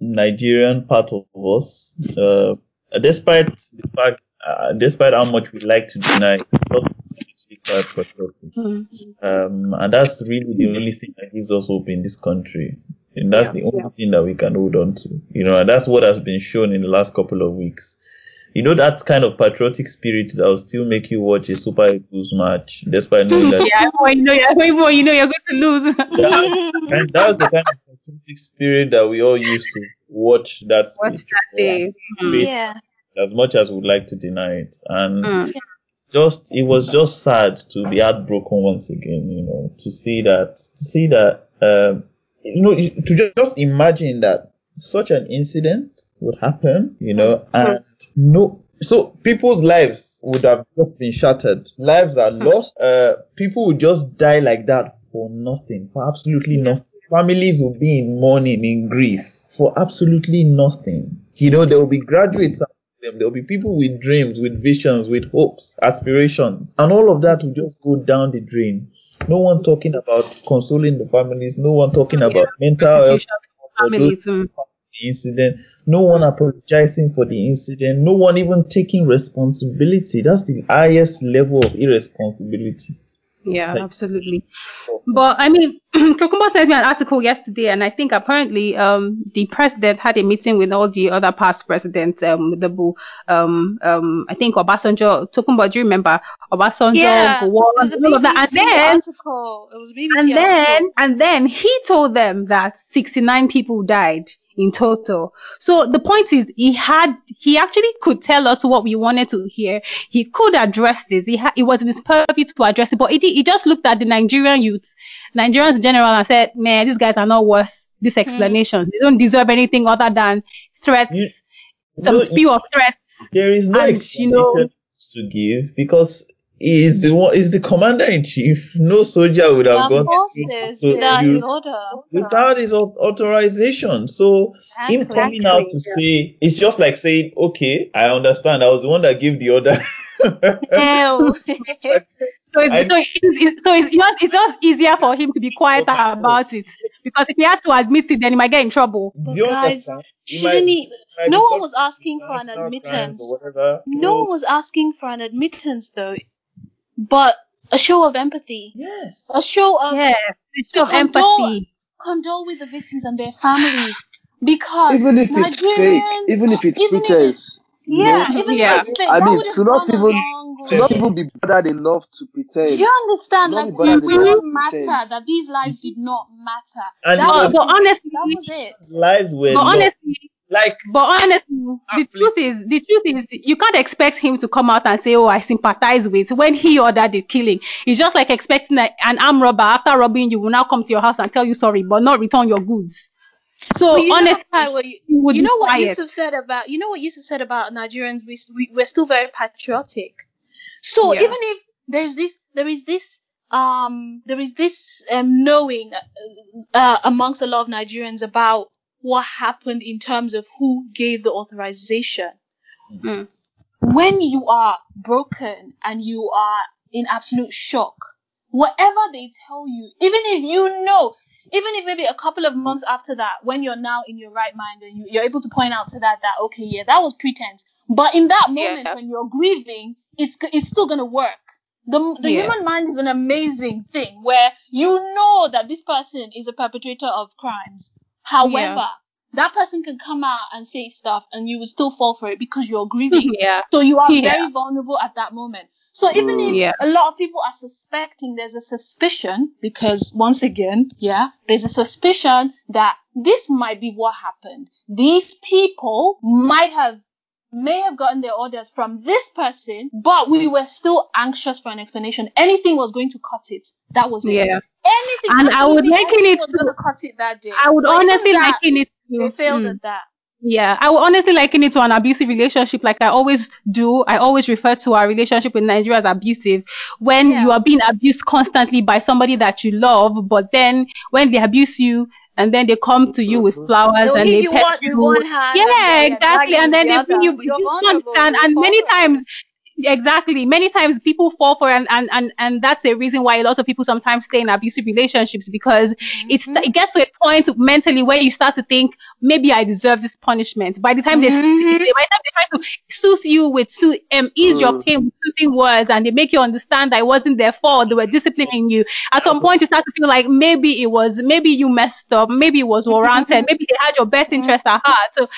Nigerian part of us, uh, despite the fact, uh, despite how much we like to deny, it's not actually quite patriotic. Um, and that's really the only thing that gives us hope in this country. And that's the only thing that we can hold on to, you know, and that's what has been shown in the last couple of weeks. You know, that kind of patriotic spirit that will still make you watch a Super Eagles match, despite knowing that Yeah, you know you're, when you know you're going to lose. and that's the kind of spirit that we all used to watch that Watch that day. debate Yeah. as much as we'd like to deny it. And Mm. just it was just sad to be heartbroken once again, you know, to see that to see that um you know to ju- just imagine that such an incident would happen, you know, and no so people's lives would have just been shattered. Lives are lost. Uh people would just die like that for nothing, for absolutely nothing. Families will be in mourning, in grief for absolutely nothing. You know, there will be graduates them. There will be people with dreams, with visions, with hopes, aspirations, and all of that will just go down the drain. No one talking about consoling the families. No one talking about mental health. for those Families. mm. the incident. No one apologizing for the incident. No one even taking responsibility. That's the highest level of irresponsibility. Yeah, Like- absolutely. But I mean, Tokunboh sent me an article yesterday, and I think apparently um, the president had a meeting with all the other past presidents, um, the Bu- um, um, I think Obasanjo, Tokunboh, do you remember Obasanjo, Yeah. Gowon, It was a all of that, and BBC then article. It was a BBC and then article. and then he told them that 69 people died in total. So the point is, he had he actually could tell us what we wanted to hear. He could address this. He ha- it was in his purview to address it, but he did, he just looked at the Nigerian youths, Nigerians in general, and said, "Man, these guys are not worth this hmm. explanation. They don't deserve anything other than threats, You- some No, spew of threats." There is no And, explanation you know- to give because is the one, is the commander in chief. No soldier would have Our gone forces to- without you- his order. without his authorization. So him coming out to say it's just like saying, "Okay, I understand. I was the one that gave the order." Hell. So it's, I- so, it's, so it's, just, it's just easier for him to be quiet about it because if he has to admit it, then he might get in trouble. Guys, understand? Shouldn't he? he No one was asking for an admittance. No one was asking for an admittance though, but a show of empathy, Yes. a show of Yeah, it's show of condole- empathy. condole with the victims and their families because Even if it's fake, even if it's even pretense. you yeah, know? even Yeah. if it's fake, I mean, to not even- To not even be bothered enough to pretend. Do you understand? Like, be bothered it enough didn't matter pretend. that these lives did not matter. And that, it was, was- But honestly, that was it. Lives were but lost. honestly, like but honestly, the truth is, the truth is, you can't expect him to come out and say, "Oh, I sympathize with." When he ordered the killing, it's just like expecting a, an armed robber after robbing you will now come to your house and tell you sorry, but not return your goods. So But you honestly, know, Taiwo, you, you know what quiet. Yusuf said about you know what Yusuf said about Nigerians. We, we we're still very patriotic. So Yeah. even if there's this, there is this, um, there is this um, knowing uh, uh, amongst a lot of Nigerians about what happened in terms of who gave the authorization. Mm. When you are broken and you are in absolute shock, whatever they tell you, even if you know, even if maybe a couple of months after that, when you're now in your right mind and you, you're able to point out to that that okay, yeah, that was pretense. But in that moment Yeah. when you're grieving, it's it's still gonna work. The the Yeah. human mind is an amazing thing where you know that this person is a perpetrator of crimes. However, that person can come out and say stuff and you will still fall for it because you're grieving. yeah, So you are Yeah. very vulnerable at that moment. So even mm, if Yeah. a lot of people are suspecting, there's a suspicion because once again, yeah, there's a suspicion that this might be what happened. These people might have may have gotten their orders from this person, but we were still anxious for an explanation. Anything was going to cut it. That was it. yeah. Anything. And I would absolutely liken it to- cut it that day. I would But honestly that, liken it to. They failed Mm. at that. Yeah, I would honestly liken it to an abusive relationship, like I always do. I always refer to our relationship with Nigeria as abusive. When Yeah. you are being abused constantly by somebody that you love, but then when they abuse you and then they come to you with flowers They'll and they you pet one, you. one hand. Yeah, and exactly. And then with they bring you, You're you vulnerable. understand. And many times exactly. Many times people fall for and, and and and that's a reason why a lot of people sometimes stay in abusive relationships because it's mm-hmm. it gets to a point mentally where you start to think maybe I deserve this punishment. By the time they by the time they mm-hmm. try to soothe you with sooth, um, ease your mm. pain with soothing words and they make you understand that it wasn't their fault, they were disciplining you. At some point you start to feel like maybe it was maybe you messed up, maybe it was mm-hmm. warranted, maybe they had your best interest at heart. So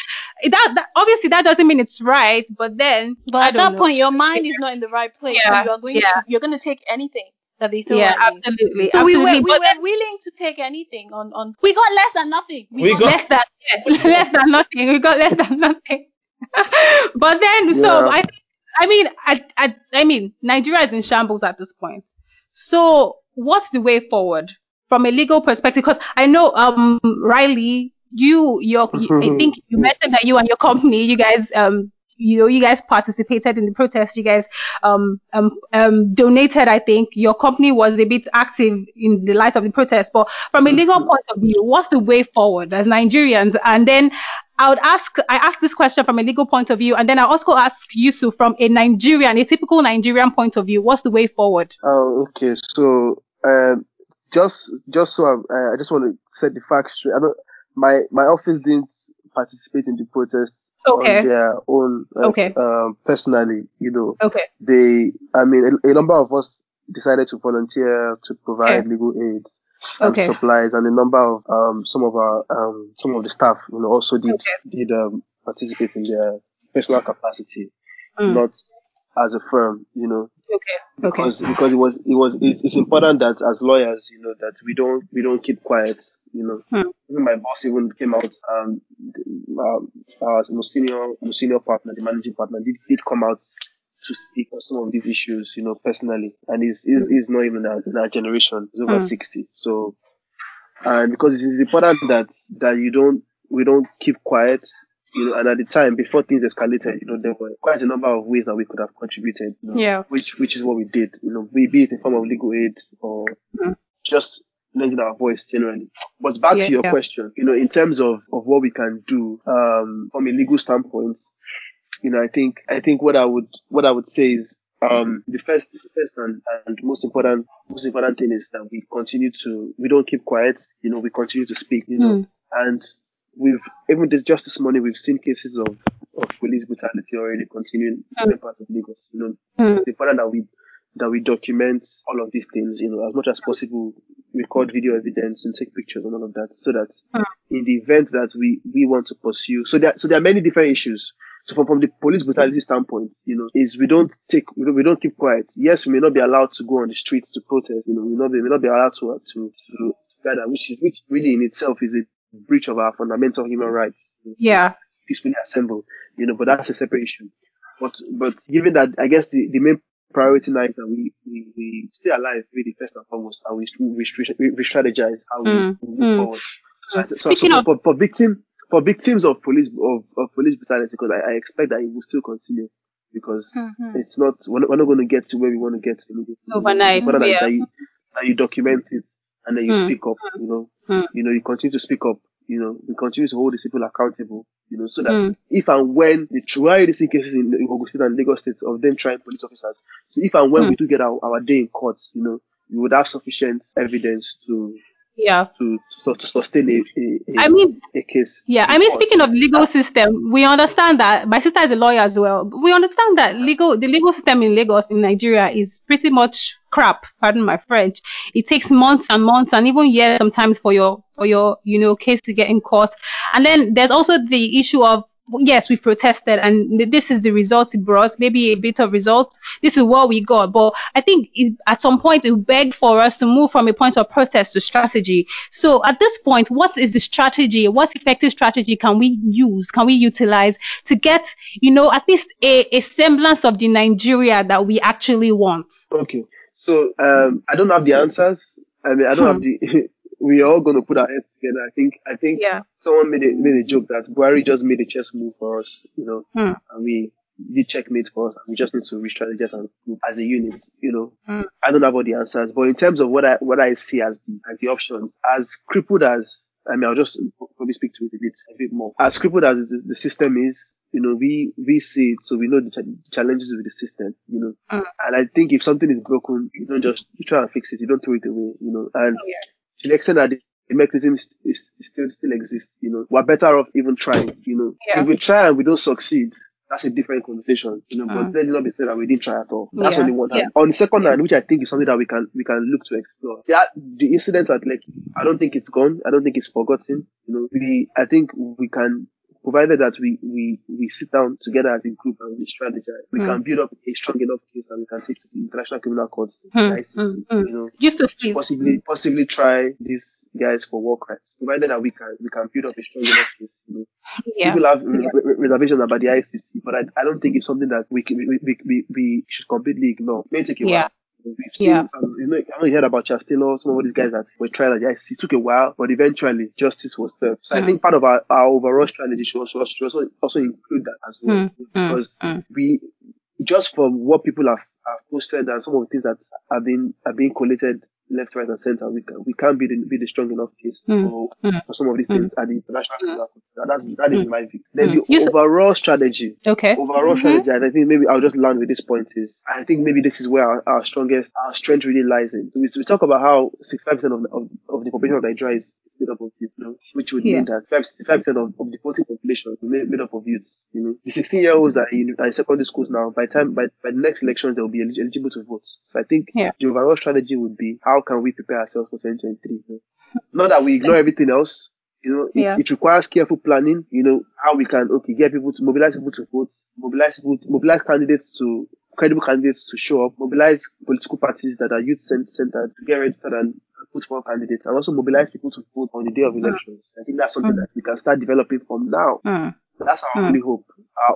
that, that obviously that doesn't mean it's right, but then But at that know. point, your mind is not in the right place. Yeah, So you are going yeah. to you're going to take anything that they throw yeah, at you. absolutely, So we were absolutely. we But were willing to take anything on on. We got less than nothing. We got- less than yes, less than nothing. We got less than nothing. but then, so I, I mean, I, I, I mean, Nigeria is in shambles at this point. So what's the way forward from a legal perspective? Because I know, um, Riley, you, your, I think you mentioned that you and your company, you guys, um, you know, you guys participated in the protest. You guys, um, um, um, donated. I think your company was a bit active in the light of the protest. But from a legal point of view, what's the way forward as Nigerians? And then I would ask, I ask this question from a legal point of view, and then I also ask Yusuf from a Nigerian, a typical Nigerian point of view. What's the way forward? Oh, okay. So, um, just just so I'm, uh, I just want to set the facts straight. I don't, my my office didn't participate in the protest Okay. on their own. uh, Okay. Um, personally, you know, Okay. they, I mean, a, a number of us decided to volunteer to provide Okay. legal aid and Okay. supplies, and a number of um some of our um some of the staff, you know, also did did um participate in their personal capacity, Mm. not as a firm, you know Okay. Okay. because because it was it was it's, it's important that as lawyers you know that we don't we don't keep quiet you know Hmm. even my boss even came out um um our most senior most senior partner the managing partner did, did come out to speak on some of these issues you know personally and he's he's, he's not even in our, in our generation he's over Hmm. 60 so and because it is important that that you don't we don't keep quiet you know and at the time before things escalated you know there were quite a number of ways that we could have contributed you know, Yeah. which which is what we did you know be, it in form of legal aid or Mm. just lending our voice generally but back Yeah, to your yeah. question you know in terms of of what we can do um from a legal standpoint you know i think i think what i would what i would say is um the first the first and, and most important most important thing is that we continue to we don't keep quiet you know we continue to speak you know Mm. and we've even this just this morning we've seen cases of of police brutality already continuing in different parts of Lagos. You know, Mm. it's important that we that we document all of these things, you know, as much as possible, record video evidence and take pictures and all of that, so that Mm. in the event that we we want to pursue, so there so there are many different issues. So from, from the police brutality standpoint, you know, is we don't take we don't, we don't keep quiet. Yes, we may not be allowed to go on the streets to protest. You know, we not be, we may not be allowed to to to gather, which is which really in itself is a breach of our fundamental human rights Yeah. peacefully assemble, you know, but that's a separate issue. But but given that, I guess the, the main priority now is that we, we, we stay alive really first and foremost, and we we, we, strategize how we, Mm, we move mm. forward. So, so, Speaking so of- for, for victim for victims of police of, of police brutality, because I, I expect that it will still continue because Mhm. it's not we're not, we're not going to get to where we want to get to immediately. Overnight, important yeah. that, you, that you document it and then you Mm. speak up. You know, Mm. you know, you continue to speak up. You know, we continue to hold these people accountable. You know, so that Mm. if and when the trial these cases in Ogun State and Lagos State of them trying police officers, so if and when Mm. we do get our, our day in court, you know, we would have sufficient evidence to Yeah. to to, to sustain a, a, a, I mean, a case. Yeah, I mean, court. speaking of legal system, we understand that my sister is a lawyer as well. We understand that legal, the legal system in Lagos, in Nigeria, is pretty much crap. Pardon my French. It takes months and months and even years sometimes for your for your you know case to get in court. And then there's also the issue of yes, we protested and this is the result it brought. Maybe a bit of result. This is what we got. But I think it, at some point it begged for us to move from a point of protest to strategy. So at this point, what is the strategy? What effective strategy can we use? Can we utilize to get, you know, at least a, a semblance of the Nigeria that we actually want? Okay. So um, I don't have the answers. I mean, I don't Hmm. have the. we are all going to put our heads together. I think. I think Yeah. someone made a made a joke that Buhari just made a chess move for us, you know, Hmm. and we did checkmate for us, and we just need to re-strategize and as a unit, you know. Hmm. I don't have all the answers, but in terms of what I what I see as the as the options, as crippled as I mean, I'll just probably speak to it a bit a bit more. As crippled as the, the system is, you know, we we see it, so we know the ch- challenges with the system, you know. Mm. And I think if something is broken, you don't just you try and fix it. You don't throw it away, you know. And to the extent that the, the mechanism is, is, still still exists, you know, we're better off even trying, you know. Yeah. If we try and we don't succeed, that's a different conversation, you know. Mm. But let it not be said that we didn't try at all. That's Yeah. on the one hand. Yeah. On the second hand, which I think is something that we can we can look to explore. Yeah, the incidents are like I don't think it's gone. I don't think it's forgotten. You know, we I think we can provided that we we we sit down together as a group and we strategize, we Mm. can build up a strong enough case that we can take to the international criminal courts, the Mm, ICC, mm, mm. you know, to please. possibly possibly try these guys for war crimes, provided that we can we can build up a strong enough case. You know, Yeah. people have re- re- reservations about the ICC, but I, I don't think it's something that we can, we, we, we, we should completely ignore. It may take a Yeah. while. We've seen, Yeah. um, you know, I you heard about Taylor, some of these guys that were tried the ICC. It took a while, but eventually justice was served. So I Mm. think part of our, our overall strategy should also, should also, also include that as well. Mm, because mm. we, just from what people have, have posted and some of the things that have been, are being collated left, right, and center, we can, we can't be the, be the strong enough case Mm, for, mm. for some of these Mm. things at the international level. court. That's, that is my view. Then Mm. the You said- overall strategy, Okay. overall Mhm. strategy, I think maybe I'll just land with this point is I think maybe this is where our, our strongest, our strength really lies in. We, we talk about how 65% of, the- of, of the population of Nigeria is made up of youth, you know, which would mean that 65% of, of the voting population is made, made up of youth, you know. The 16 year olds are in, are in secondary schools now. By time, by, by the next elections, they'll be eligible to vote. So I think Yeah. the overall strategy would be how can we prepare ourselves for 2023? you know? Not that we ignore everything else, you know, it, Yeah. it requires careful planning, you know, how we can, okay, get people to mobilize people to vote, mobilize people, to, mobilize candidates to, credible candidates to show up, mobilize political parties that are youth centered to get registered and put forward candidates, and also mobilize people to vote on the day of elections. I think that's something Mm. that we can start developing from now. Mm. That's our Mm. only hope,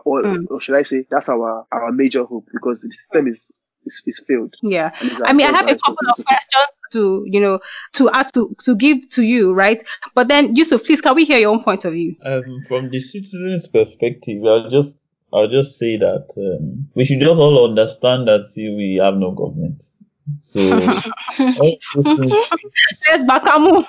or, Mm. or should I say, that's our, our major hope because the system is, is, is failed. Yeah. I mean, I have a couple of questions to, you know, to add to, to give to you, right? But then, Yusuf, please, can we hear your own point of view? Um, from the citizens' perspective, I'll just I'll just say that um, we should just all understand that see, we have no government. So all those things Yes, Bakamu.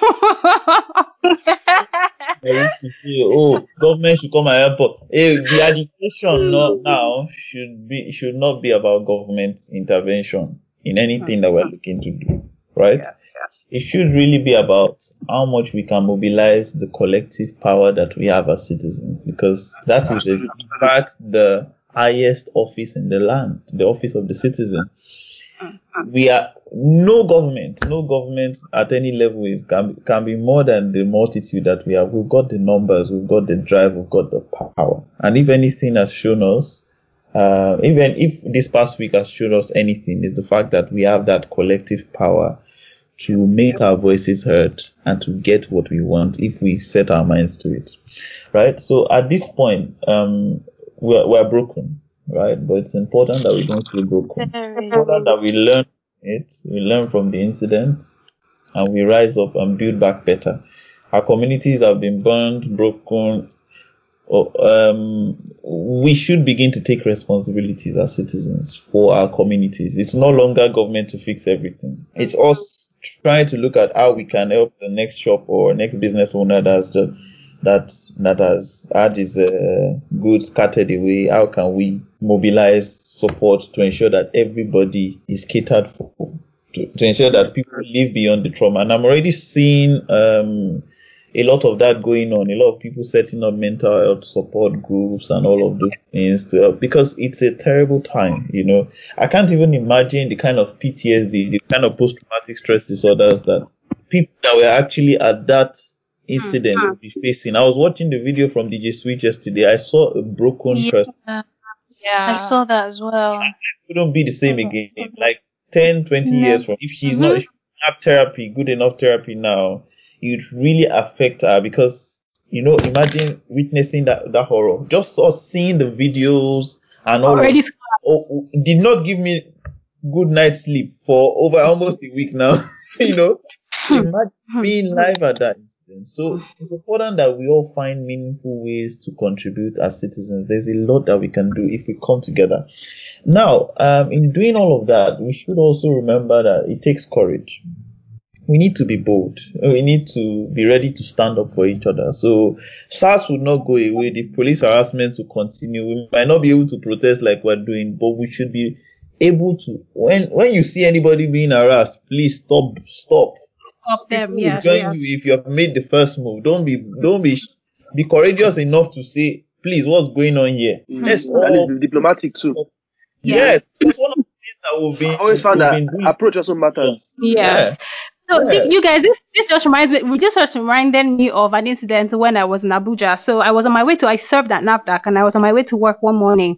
that we used say, oh, government should come and help us. Eh, the education not now should be should not be about government intervention in anything that we're looking to do, right? It should really be about how much we can mobilize the collective power that we have as citizens, because that is in fact the highest office in the land, the office of the citizen. We are no government, no government at any level is can, can be more than the multitude that we have. We've got the numbers, we've got the drive, we've got the power. And if anything has shown us, uh, even if this past week has shown us anything, is the fact that we have that collective power to make our voices heard and to get what we want if we set our minds to it. Right? So at this point, um, we're, we're broken, right? But it's important that we don't feel broken. Very. important that we learn it, we learn from the incident, and we rise up and build back better. Our communities have been burned, broken. Um, we should begin to take responsibilities as citizens for our communities. It's no longer government to fix everything. It's us trying to look at how we can help the next shop or next business owner that's just that that has had his uh, goods carted away. How can we mobilize support to ensure that everybody is catered for, to, to ensure that people live beyond the trauma? And I'm already seeing um, a lot of that going on. A lot of people setting up mental health support groups and all of those things to help because it's a terrible time. You know, I can't even imagine the kind of PTSD, the kind of post-traumatic stress disorders that people that were actually at that incident hmm. will be facing. I was watching the video from DJ Switch yesterday. I saw a broken Yeah. person. Yeah. I saw that as well. It wouldn't be the same mm-hmm. again. Like 10, 20 No. years from if she's not if mm-hmm. she have therapy, good enough therapy now, it would really affect her because you know, imagine witnessing that that horror. Just us seeing the videos and all of Already. oh, oh did not give me good night's sleep for over almost a week now. you know, hmm. imagine being live at that So it's important that we all find meaningful ways to contribute as citizens. There's a lot that we can do if we come together. Now, um, in doing all of that, we should also remember that it takes courage. we need to be bold. We need to be ready to stand up for each other. So SARS will not go away. The police harassment will continue. We might not be able to protest like we're doing, but we should be able to. When when you see anybody being harassed, please stop. Stop. Stop them. Yeah. join yeah. you if you have made the first move. Don't be don't be be courageous enough to say, please, what's going on here? Let's Mm. At least all, be diplomatic too. yes, that's one of the things that we've been. I always found we've that been doing. approach also matters. Yeah. So Yeah. th- you guys, this this just reminds me. We just just reminded me of an incident when I was in Abuja. So I was on my way to. I served at NAFDAC, and I was on my way to work one morning,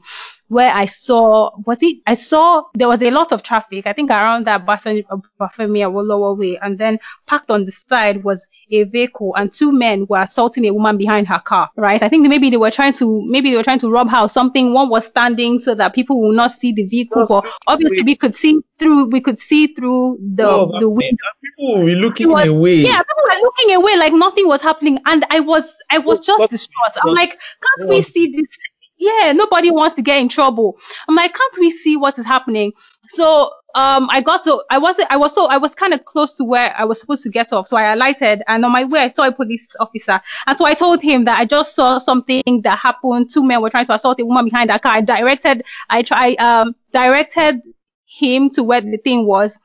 where I saw was it? I saw there was a lot of traffic. I think around that Basan Bafemi Awolowo way, and then parked on the side was a vehicle, and two men were assaulting a woman behind her car. Right? I think maybe they were trying to maybe they were trying to rob her or something. One was standing so that people will not see the vehicle, but obviously we could see through. We could see through the Oh, the window. People be looking was- away. Yeah, people were looking away like nothing was happening, and I was I was just distraught. I'm like, can't we see this? Yeah, nobody wants to get in trouble. I'm like, can't we see what is happening? So um, I got to I wasn't I was so I was kind of close to where I was supposed to get off, so I alighted, and on my way I saw a police officer, and so I told him that I just saw something that happened. Two men were trying to assault a woman behind that car. I directed I try um directed him to where the thing was.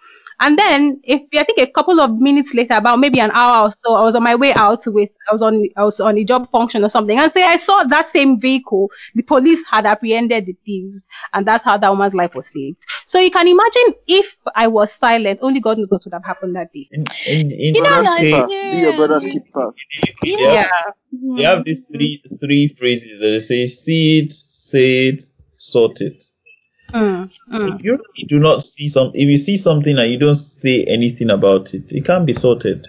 And then, if I think a couple of minutes later, about maybe an hour or so, I was on my way out with I was on I was on a job function or something, and say I saw that same vehicle. The police had apprehended the thieves, and that's how that woman's life was saved. So you can imagine if I was silent, only God knows what would have happened that day. In, in, in You know, this case, keeper. yeah. Be your brother's keeper. they Yeah. have, they have these three three phrases that they say: see it, say it, sort it. Mm, mm. If you really do not see some, if you see something and you don't say anything about it, it can't be sorted.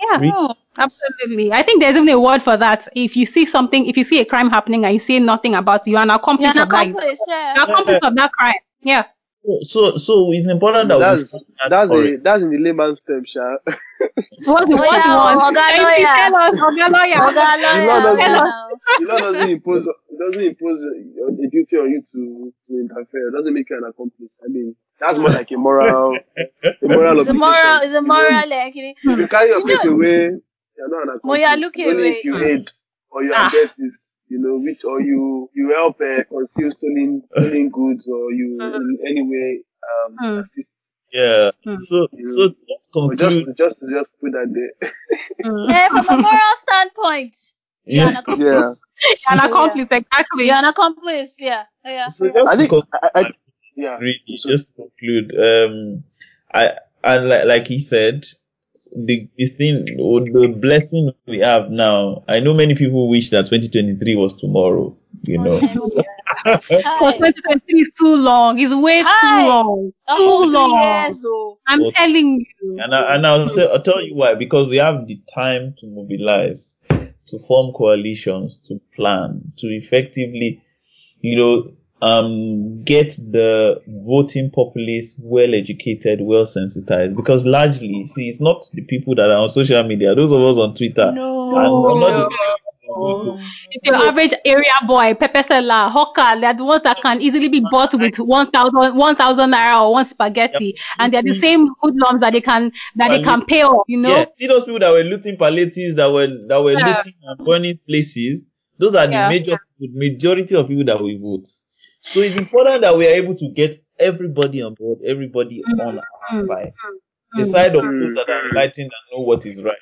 Yeah, Re- no, absolutely. I think there's even a word for that. If you see something, if you see a crime happening and you say nothing about it, you're an accomplice You're an of that. accomplice, yeah. You're an accomplice of that crime. Yeah. So, so it's important that That's we that that's a that's in the layman's term, Sha. What's the Oh, what's one? Oga Please lawyer. Tell us, Oga lawyer. Oga You know, lawyer, that's- Tell us. The law doesn't impose it doesn't impose a a duty on you to, to interfere. It doesn't make you an accomplice. I mean, that's more like a moral a moral It's a moral, it's You a know, moral, like, you If you carry your You case know- away, you're not an accomplice. Well, yeah, look It's only away. if you aid or you Ah. abet it, you know, which or you you help uh, conceal stolen stolen goods or you in any way um, Mm. assist. Yeah. Hmm. So, so let's But just just just put that there. Mm. Eh, from a moral standpoint, you're an Yeah. accomplice. An accomplice, exactly. You're an accomplice, yeah. yeah. So just I to think conclude, I, I, yeah. really, just to conclude, um, I and like, like he said, the the thing, or the blessing we have now. I know many people wish that 2023 was tomorrow. You know. Because 2023 is too long. It's way Hi. too long. A Too whole long. years, oh. I'm But- telling you. And I, and I'll say, I'll tell you why. Because we have the time to mobilize, to form coalitions, to plan, to effectively, you know, um, get the voting populace well educated, well sensitized. Because largely, see, it's not the people that are on social media. Those of us on Twitter. No. And not the No. People to- It's your average area boy, pepper seller, hawker. They're the ones that can easily be bought with 1,000 1,000 naira or one spaghetti, and they're the mm-hmm. same hoodlums that they can that they can pay off. You know. Yeah, see those people that were looting palliatives, that were that were Yeah. looting and burning places. Those are the Yeah. major majority of people that we vote. So it's important that we are able to get everybody on board, everybody on mm-hmm. our side, mm-hmm. the side of Mm. those that are enlightened and know what is right.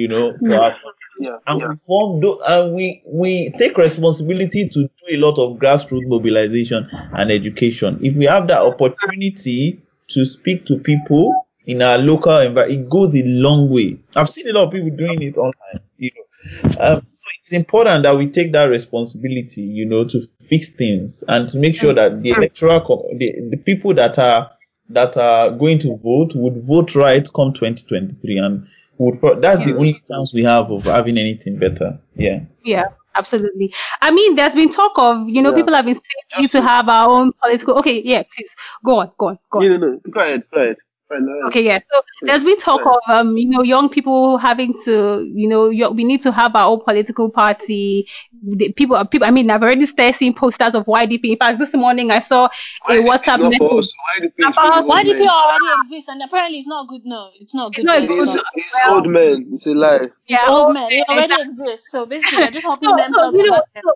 You know, our- Yeah. and yeah. we form tho- and we we take responsibility to do a lot of grassroots mobilization and education. If we have that opportunity to speak to people in our local environment, it goes a long way. I've seen a lot of people doing it online. You know, um, so it's important that we take that responsibility. You know, to fix things and to make sure that the electoral co- the, the people that are that are going to vote would vote right come 2023 and would pro- that's the only chance we have of having anything better yeah Yeah, absolutely. I mean, there's been talk of, you know, Yeah. people have been saying we need to have our own political. Okay, yeah, please go on, go on, go on. No, no, no. Go ahead. Go ahead. Fine, uh, Okay, yeah. So there's been talk of um, you know, young people having to, you know, we need to have our own political party. The people, people. I mean, I've already started seeing posters of YDP. In fact, this morning I saw a YDP is WhatsApp message. us. YDP is About YDP men. already exists, and apparently it's not good. No, it's not good. not no, good. It's, not. it's old men. It's a lie. Yeah, Old old men, it men, already exists. So basically, they're just helping So, so, themselves. you know, so-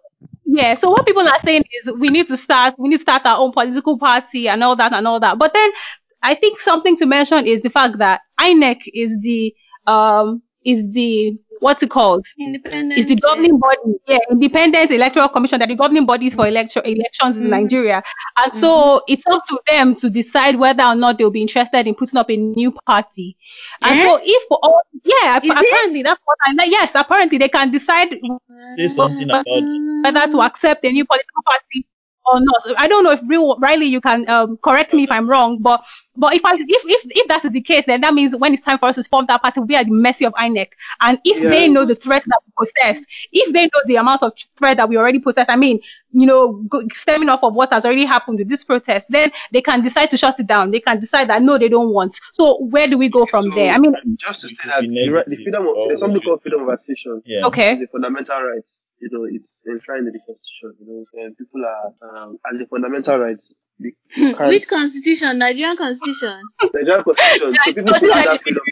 yeah. So what people are saying is we need to start, we need to start our own political party and all that and all that. But then I think something to mention is the fact that INEC is the um is the what's it called? independent. Is the governing body, yeah, independent electoral commission that the governing bodies for election elections in Nigeria, and so it's up to them to decide whether or not they'll be interested in putting up a new party. And Eh? so if for all, yeah, Is apparently it? that's what I know. Yes, apparently they can decide Say something about whether to accept a new political party or not. I don't know if real Riley, you can um, correct me if I'm wrong, but but if I if if if that is the case, then that means when it's time for us to form that party, we are be at the mercy of INEC. And if Yeah. they know the threat that we possess, if they know the amount of threat that we already possess, I mean, you know, go, stemming off of what has already happened with this protest, then they can decide to shut it down. They can decide that no, they don't want. So where do we go from So, there? I mean, just to It say that the, the freedom of or there's we something called freedom of association. Yeah. okay, It's a fundamental right. You know, it's enshrined in the constitution. You know, and people are um, as a fundamental right. The, Which constitution? Nigerian constitution. Nigerian constitution. So people should have that freedom.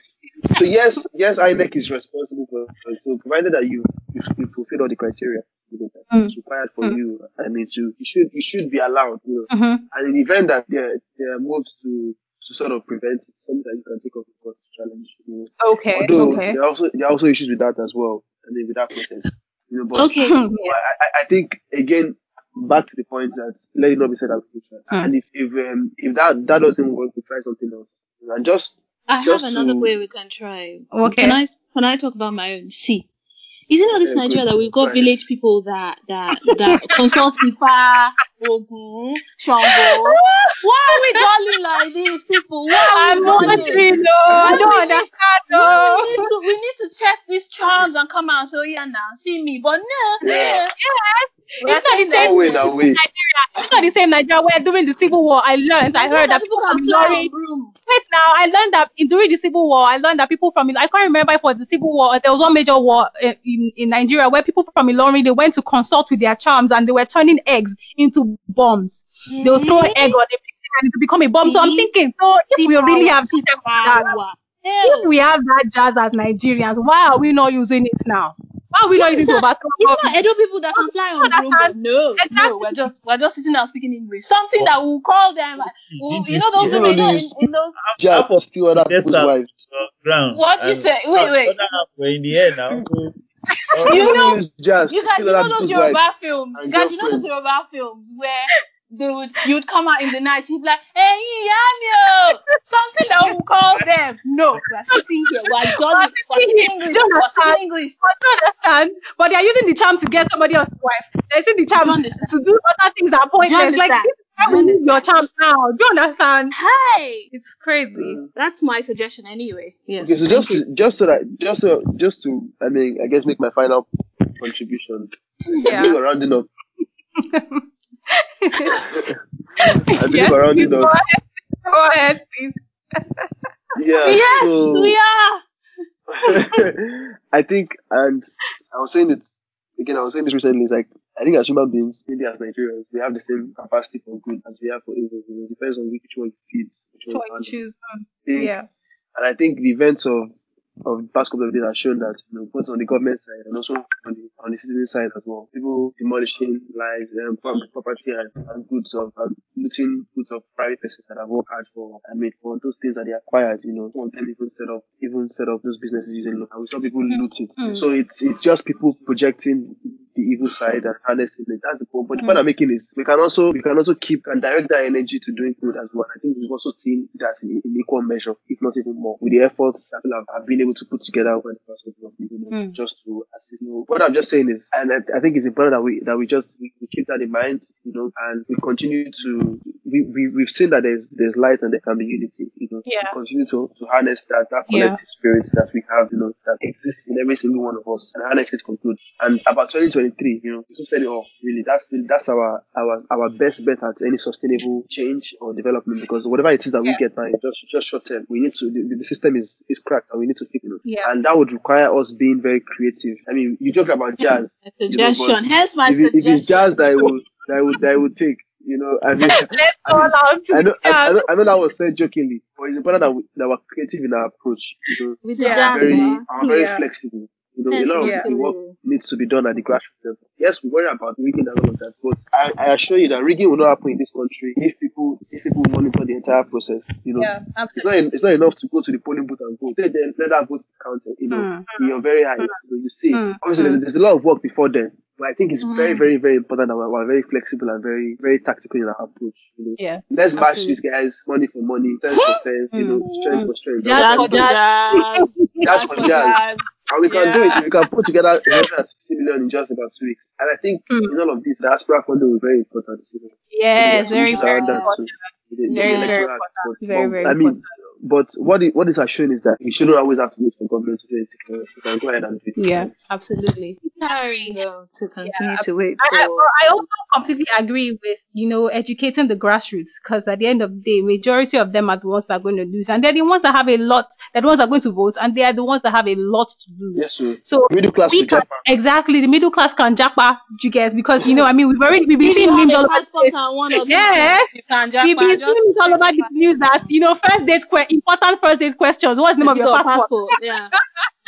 So yes, yes, INEC is responsible for. So provided that you you, you fulfill all the criteria you know, that Mm. required for Mm. you, I mean, to you should you should be allowed. You know, hmm and in the event that there there are moves to to sort of prevent it, something that you can take up in court to challenge. You know, okay, Although okay. there are also there are also issues with that as well. I mean, with that process, you know. But Okay. but I, I- I think again back to the point that let it not be said out of future. Hmm. And if if um, if that that doesn't work, we try something else. And just I have another to- way we can try. Okay. Can I can I talk about my own? See, isn't it this Yeah, Nigeria that we've got Right. village people that that that consult Ifa, Ogun, Shango? Why are we darling like these people? Why are I'm we not I We don't need- understand. No, No. we need to we need to test these charms and come out so oh, yeah now see me, but no, Yeah. we It's not the same one way now way. Nigeria. It's not the same Nigeria where during the Civil War I learned, I heard that people people can from fly Ilorin. Wait now, I learned that in, during the Civil War, I learned that people from I can't remember if it was the Civil War or there was one major war in, in, in Nigeria where people from Ilorin they went to consult with their charms and they were turning eggs into bombs. They'll throw an egg on it and it would become a bomb. So I'm mm-hmm. thinking, so if we really have See system like that, power. if we have that jazz as Nigerians, why are we not using it now? Why are we not using it to not- overthrow It's not? Edo people that can fly on Understand? broom, but no, Exactly. no, we're just we're just sitting down speaking English. Something that will call them like, well, you know those You women, know, in, use- in those, Just for steal other people's wives. ground. What you and say? Wait, wait. other half were in the air now. You know- you guys, you know those. Yoruba films, and guys, you know those. Yoruba films where they would you would come out in the night, you'd be like, hey, Yamio, something that will call them. No, we're sitting here, we're jolly, we're speaking English, we're speaking English. I don't understand. But they are using the charm to get somebody else's wife. They're using the charm Do you to do other things that are pointless. Like this is you we use your charm now. Do you understand? Hey, It's crazy. that's my suggestion anyway. Yes. Okay, so just to, just so that just so just to I mean I guess make my final contribution. I believe Yeah. we're rounding up. I believe Yes, please go ahead. Go ahead, please. Yeah. yes, so- we are. I think, and I was saying it again. I was saying this recently. It's like I think as human beings, maybe as Nigerians, we have the same capacity for good as we have for evil. It depends on which one you feed, which one you choose? Yeah. And I think the events of of the past couple of days have shown that you know both on the government side and also on the on the citizen side as well. People demolishing lives, um, property and, and goods of um, looting goods of private persons that have worked hard for. I mean, for those things that they acquired. You know, of them even set up even set up those businesses using. And we saw people loot it. Mm. So it's it's just people projecting the evil side and harnessing it. That's the point. But the point I'm making is we can also we can also keep and direct that energy to doing good as well. I think we've also seen that in, in equal measure, if not even more, with the efforts that people have, have been able to put together over the past couple of years, you know, Mm. just to assist. You know, what I'm just saying is, and I, I think it's important that we that we just we, we keep that in mind, you know, and we continue to we, we we've seen that there's there's light and there can be unity, you know. Yeah. We continue to, to harness that that Yeah. collective spirit that we have, you know, that exists in every single one of us and harness it for good. And about 2023 2023, you know, so said it all. Really, that's that's our our our best bet at any sustainable change or development because whatever it is that we get now, just just short term. We need to the, the system is is cracked and we need to fix it. Yeah. And that would require us being very creative. I mean, you talk about jazz. you know, but Suggestion. Hence my if, it, if it's jazz that I would that I would that I would take, you know, I mean, Let's I go mean, out to I know, I, I jazz. know, I know that was said jokingly, but it's important that, we, that we're creative in our approach. You know, with the Yeah. jazz, very, man. are very Yeah. flexible. You know, Yes, a lot of yeah. work needs to be done at the grassroots level. Yes, we worry about rigging and all of that, but I, I assure you that rigging will not happen in this country if people if people monitor the entire process. You know, Yeah, it's not it's not enough to go to the polling booth and vote. Let, them, let that vote be counted. You know, Mm. in your very eyes. You, know, you see, Mm. obviously there's, there's a lot of work before then. But I think it's very, Mm. very, very important that we're, we're very flexible and very, very tactical in our approach. You know, Yeah. let's match Absolutely. these guys money for money, sense for sense, you know, strength for strength. Jazz for jazz. Jazz for jazz. And we can Yeah. do it if we can put together 160 million in just about two weeks. And I think Mm. in all of this, the diaspora funding will be very important. You know. Yes, We very, very important. too. The- the Very, very important. act. Very, but, I mean, important. But what it, what it has shown is that you shouldn't always have to wait for government to do anything for us. We can go ahead and do it. Yeah, absolutely. Sorry. To continue Yeah. to wait I, I, well, I also completely agree with you know educating the grassroots because at the end of the day, majority of them are the ones that are going to lose, and they're the ones that have a lot. They're the ones that are going to vote, and they are the ones that have a lot to lose. Yes, sir. So Middle class can, japa. exactly the middle class can japa you guys because you know I mean we've already we've been If you seeing memes all a over the passport place. and one or two Yes. you can We've been jump seeing memes all over the news that you know first date que- important first date questions. What's the name of your passport? Yeah.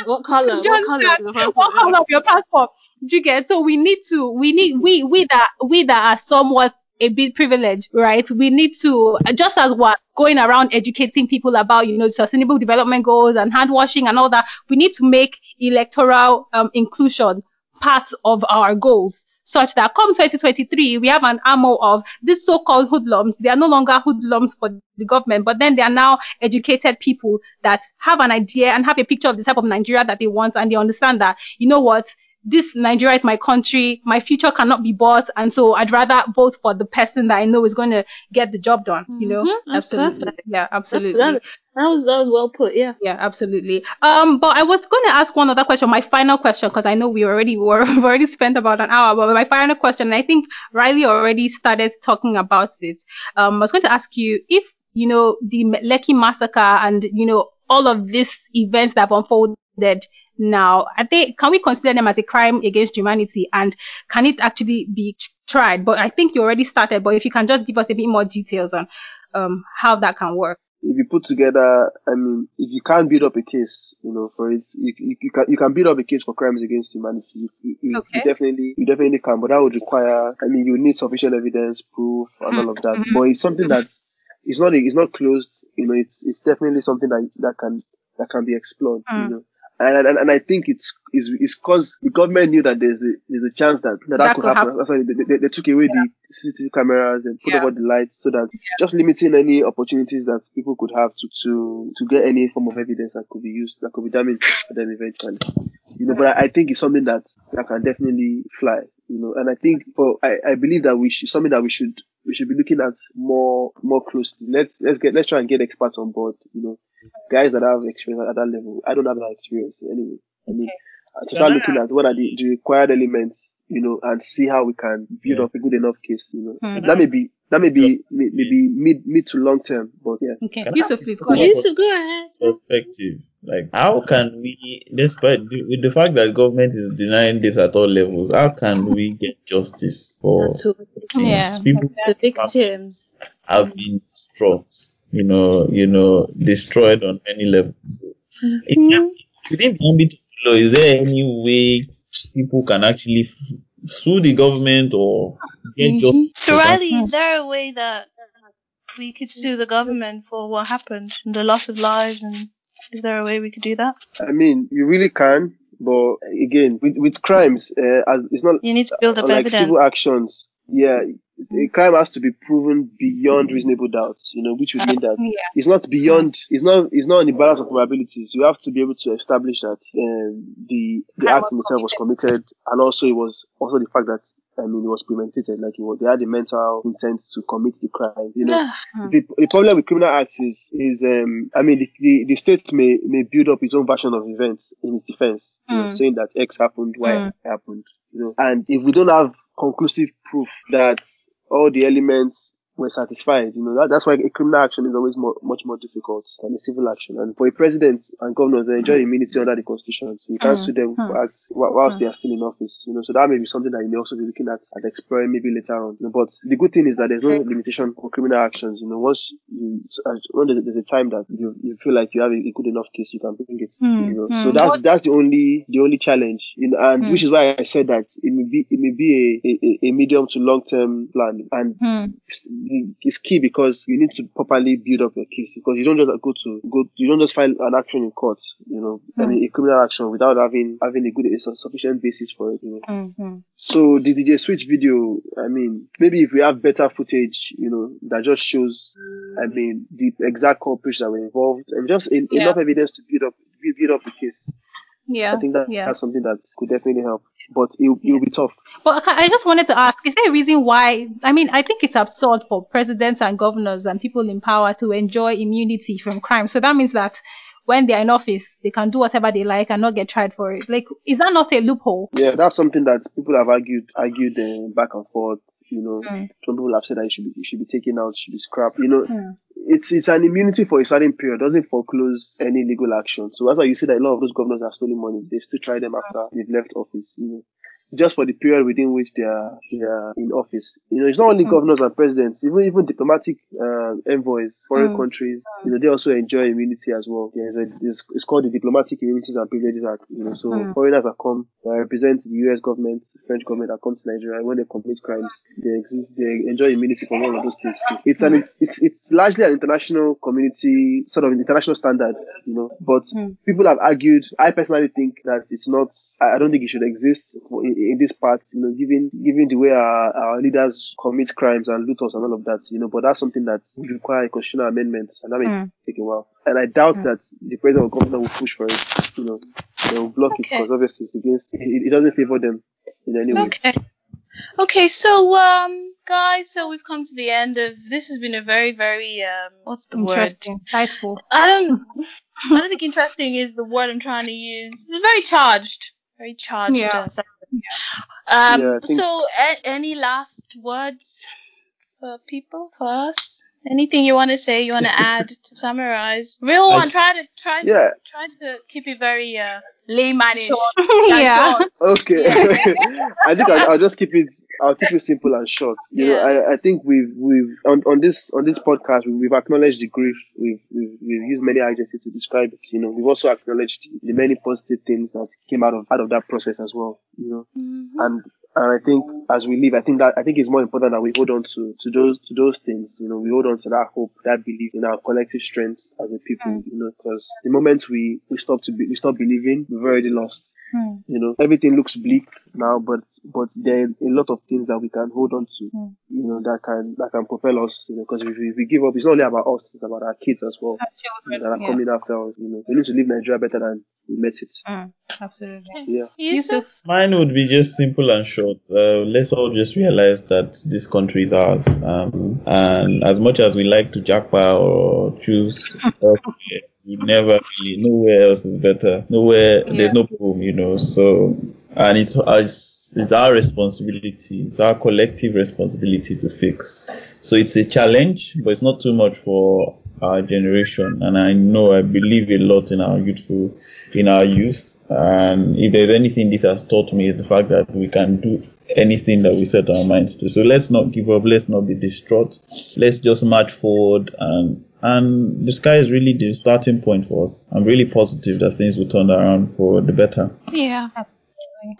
What color? What Just color? that- passport? what color of your passport? Do you get? So we need to, we need, we, we that, we that are somewhat a bit privileged, right? We need to, just as we're going around educating people about, you know, sustainable development goals and hand washing and all that, we need to make electoral um, inclusion part of our goals such that come 2023, we have an armor of these so-called hoodlums. They are no longer hoodlums for the government, but then they are now educated people that have an idea and have a picture of the type of Nigeria that they want, and they understand that, you know what, this Nigeria is my country, my future cannot be bought, and so I'd rather vote for the person that I know is going to get the job done. You know, Mhm, absolutely, perfect. yeah, absolutely. That, that was that was well put. Yeah. Yeah, absolutely. Um, but I was going to ask one other question, my final question, because I know we already were we've already spent about an hour. But my final question, and I think Riley already started talking about it. Um, I was going to ask you if you know the Lekki massacre and you know all of these events that have unfolded now, they can we consider them as a crime against humanity, and can it actually be tried? But I think you already started. But if you can just give us a bit more details on um how that can work. if you put together, I mean, if you can't build up a case, you know, for it, you, you, you can you can build up a case for crimes against humanity. You, you, you definitely you definitely can, but that would require, I mean, you need sufficient evidence, proof, and all of that. But it's something that's it's not it's not closed. You know, it's it's definitely something that that can that can be explored. You know. And, and, and I think it's it's it's cause the government knew that there's a there's a chance that that, That could could happen. happen. That's why they, they, they took away the CCTV cameras and put Yeah. over the lights so that just limiting any opportunities that people could have to to to get any form of evidence that could be used that could be damaged for them eventually. You know, but I, I think it's something that that can definitely fly. You know, and I think for I, I believe that we should something that we should we should be looking at more more closely. Let's let's get let's try and get experts on board. You know, guys that have experience at that level. I don't have that experience anyway. I mean, uh, to start looking at what are the, the required elements, you know, and see how we can build up a good enough case. You know, Hmm. that may be that may be maybe mid mid to long term, but yeah. Okay, Can I Yusuf, please go a ahead. You should go ahead. perspective. Like, how can we, despite with the fact that government is denying this at all levels, how can we get justice for To victims? Yeah. People the victims. have been distraught, you know, you know, destroyed on many levels. It- Within the ambit of law, is there any way people can actually f- sue the government or get justice? So for Riley, is there a way that we could sue the government for what happened and the loss of lives? And is there a way we could do that? I mean, you really can, but again, with with crimes, uh, as it's not You need to build up like evidence. civil actions. Yeah, a crime has to be proven beyond reasonable doubt. You know, which would mean that Yeah. it's not beyond. It's not. It's not on the balance of probabilities. You have to be able to establish that um, the the Crime act in itself was committed, and also it was also the fact that I mean, it was premeditated. Like it was, they had the mental intent to commit the crime. You know, the, the problem with criminal acts is, is um, I mean, the, the, the state may may build up its own version of events in its defense, you know, Mm. saying that X happened, Y Mm. happened. You know, and if we don't have conclusive proof that all the elements were satisfied. You know, that, that's why a criminal action is always more, much more difficult than a civil action. And for a president and governors, they enjoy immunity under the constitution. So you can't Mm. sue them Mm. for acts whi- whilst they are still in office. You know, so that may be something that you may also be looking at and exploring maybe later on. You know, but the good thing is that there's no limitation on criminal actions. You know, once you, uh, when there's, a time that you, you feel like you have a, good enough case, you can bring it. Mm. You know, Mm. so that's that's the only the only challenge. You know, and Mm. which is why I said that it may be it may be a, a, a medium to long term plan and Hmm. it's key because you need to properly build up your case because you don't just go to go you don't just file an action in court you know I mean a criminal action without having having a good a sufficient basis for it you know Mm-hmm. so the DJ Switch video I mean maybe if we have better footage you know that just shows I mean the exact culprits that were involved and just en- Yeah. enough evidence to build up build up the case Yeah. I think that yeah. that's something that could definitely help but it it will be tough But I I just wanted to ask, is there a reason why? I mean, I think it's absurd for presidents and governors and people in power to enjoy immunity from crime. So that means that when they're in office, they can do whatever they like and not get tried for it. Like, is that not a loophole? Yeah, that's something that people have argued argued uh, back and forth. You know, Mm. some people have said that it should be it should be taken out, it should be scrapped. You know, Mm. it's it's an immunity for a certain period, doesn't foreclose any legal action. So that's why you see that a lot of those governors have stolen money. They still try them after they've left office. You know. Just for the period within which they are they are in office, you know, it's not only Mm. governors and presidents, even even diplomatic uh, envoys, foreign Mm. countries, you know, they also enjoy immunity as well. There's a, it's, it's called the Diplomatic Immunities and Privileges Act. You know, so Mm. foreigners that come that represent the U.S. government, French government that come to Nigeria when they commit crimes, they exist, they enjoy immunity from all of those things. Too. It's an it's, it's it's largely an international community sort of an international standard, you know. But Mm. people have argued. I personally think that it's not. I I don't think it should exist for- in, in this part, you know, given given the way our, our leaders commit crimes and loot us and all of that, you know. But that's something that would require a constitutional amendment, and that may Mm. take a while. And I doubt Mm. that the president or governor will push for it. You know, they will block it because obviously it's against. It, it doesn't favor them in any way. Okay. Okay, so um guys, so we've come to the end of this has been a very, very um what's the word? Interesting, insightful. I don't I don't think interesting is the word I'm trying to use. It's very charged. Very charged. Yeah. uh, segment. Um Yeah, think- so a- any last words for people, for us? Anything you want to say, you want to add to summarize? Real I- one, try to try to Yeah. try to keep it very uh layman-ish. yeah. short. Okay. I think I'll, I'll just keep it. I'll keep it simple and short. You know, I, I think we've we've on, on this on this podcast we, we've acknowledged the grief. We've, we've we've used many adjectives to describe it. You know, we've also acknowledged the many positive things that came out of out of that process as well. You know, Mhm. and and I think as we live, I think that I think it's more important that we hold on to to those to those things. You know, we hold on to that hope, that belief in our collective strength as a people. You know, because the moment we we stop to be, we stop believing, we've already lost. Mm. You know, everything looks bleak now, but but there are a lot of things that we can hold on to. Mm. You know, that can that can propel us. You know, because if, we- if we give up, it's not only about us; it's about our kids as well Our that are yeah. coming after us. You know, we need to leave Nigeria better than we met it. Mm, absolutely. Yeah. Yusuf? Mine would be just simple and short. Uh, let's all just realize that this country is ours. Um, and as much as we like to jackpot or choose elsewhere, we never really, nowhere else is better. Nowhere, there's no home, you know. So, and it's, it's, it's our responsibility, it's our collective responsibility to fix. So it's a challenge, but it's not too much for our generation. And I know, I believe a lot in our youthful, in our youth. And if there's anything this has taught me, is the fact that we can do anything that we set our minds to. So let's not give up. Let's not be distraught. Let's just march forward and and the sky is really the starting point for us. I'm really positive that things will turn around for the better. Yeah.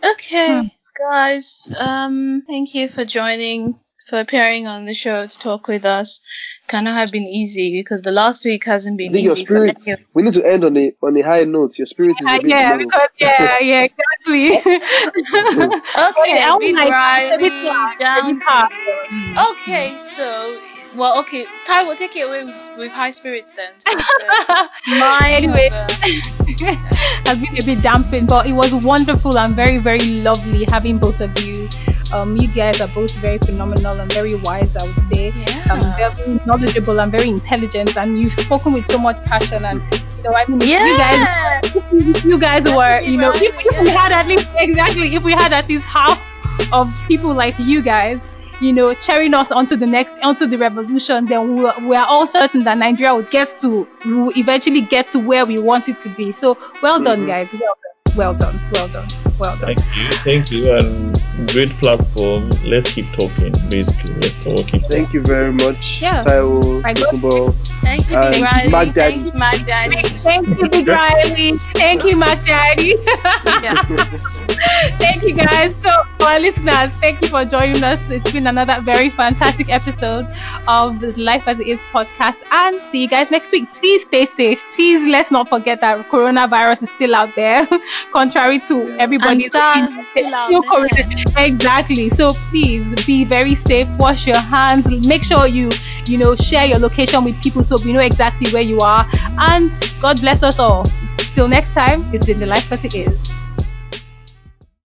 Okay, guys. Um, thank you for joining, for appearing on the show to talk with us. Cannot have been easy because the last week hasn't been think your easy. for spirit. many We need to end on a on a high note. Your spirit is Yeah, a bit yeah, low. because yeah, yeah, exactly. Okay, I big like- Riley, a bit hard, a down. Okay, so well, okay, Ty will take it away with, with high spirits then. since, uh, mine Anyway. has been a bit dampened, but it was wonderful and very, very lovely having both of you Um, you guys are both very phenomenal and very wise, I would say. Yeah. Um, very knowledgeable and very intelligent, and you've spoken with so much passion. And you know, I mean, if you guys, you guys were, you know, if, if we had at least exactly, if we had at least half of people like you guys, you know, cheering us onto the next, onto the revolution, then we we are all certain that Nigeria will get to, will eventually get to where we want it to be. So well done, Mhm. guys. Well done. Well done. Well done. Well done. Thank you, thank you, and great platform. Let's keep talking, basically. Let's all keep talking. Thank you very much, Yeah. Taiwo, I go- Tokunboh. Thank you, And Big Riley. Mac Daddy. Thank you, Mac Daddy. Thank you, Big Riley. Thank you, Mac Daddy. Thank you, guys. So, for our listeners, thank you for joining us. It's been another very fantastic episode of Life as It Is podcast. And see you guys next week. Please stay safe. Please let's not forget that coronavirus is still out there, contrary to everybody's EndSARS opinion. still out there. Exactly. So please be very safe. Wash your hands. Make sure you, you know, share your location with people so we know exactly where you are. And God bless us all. Till next time, it's been the life as it is.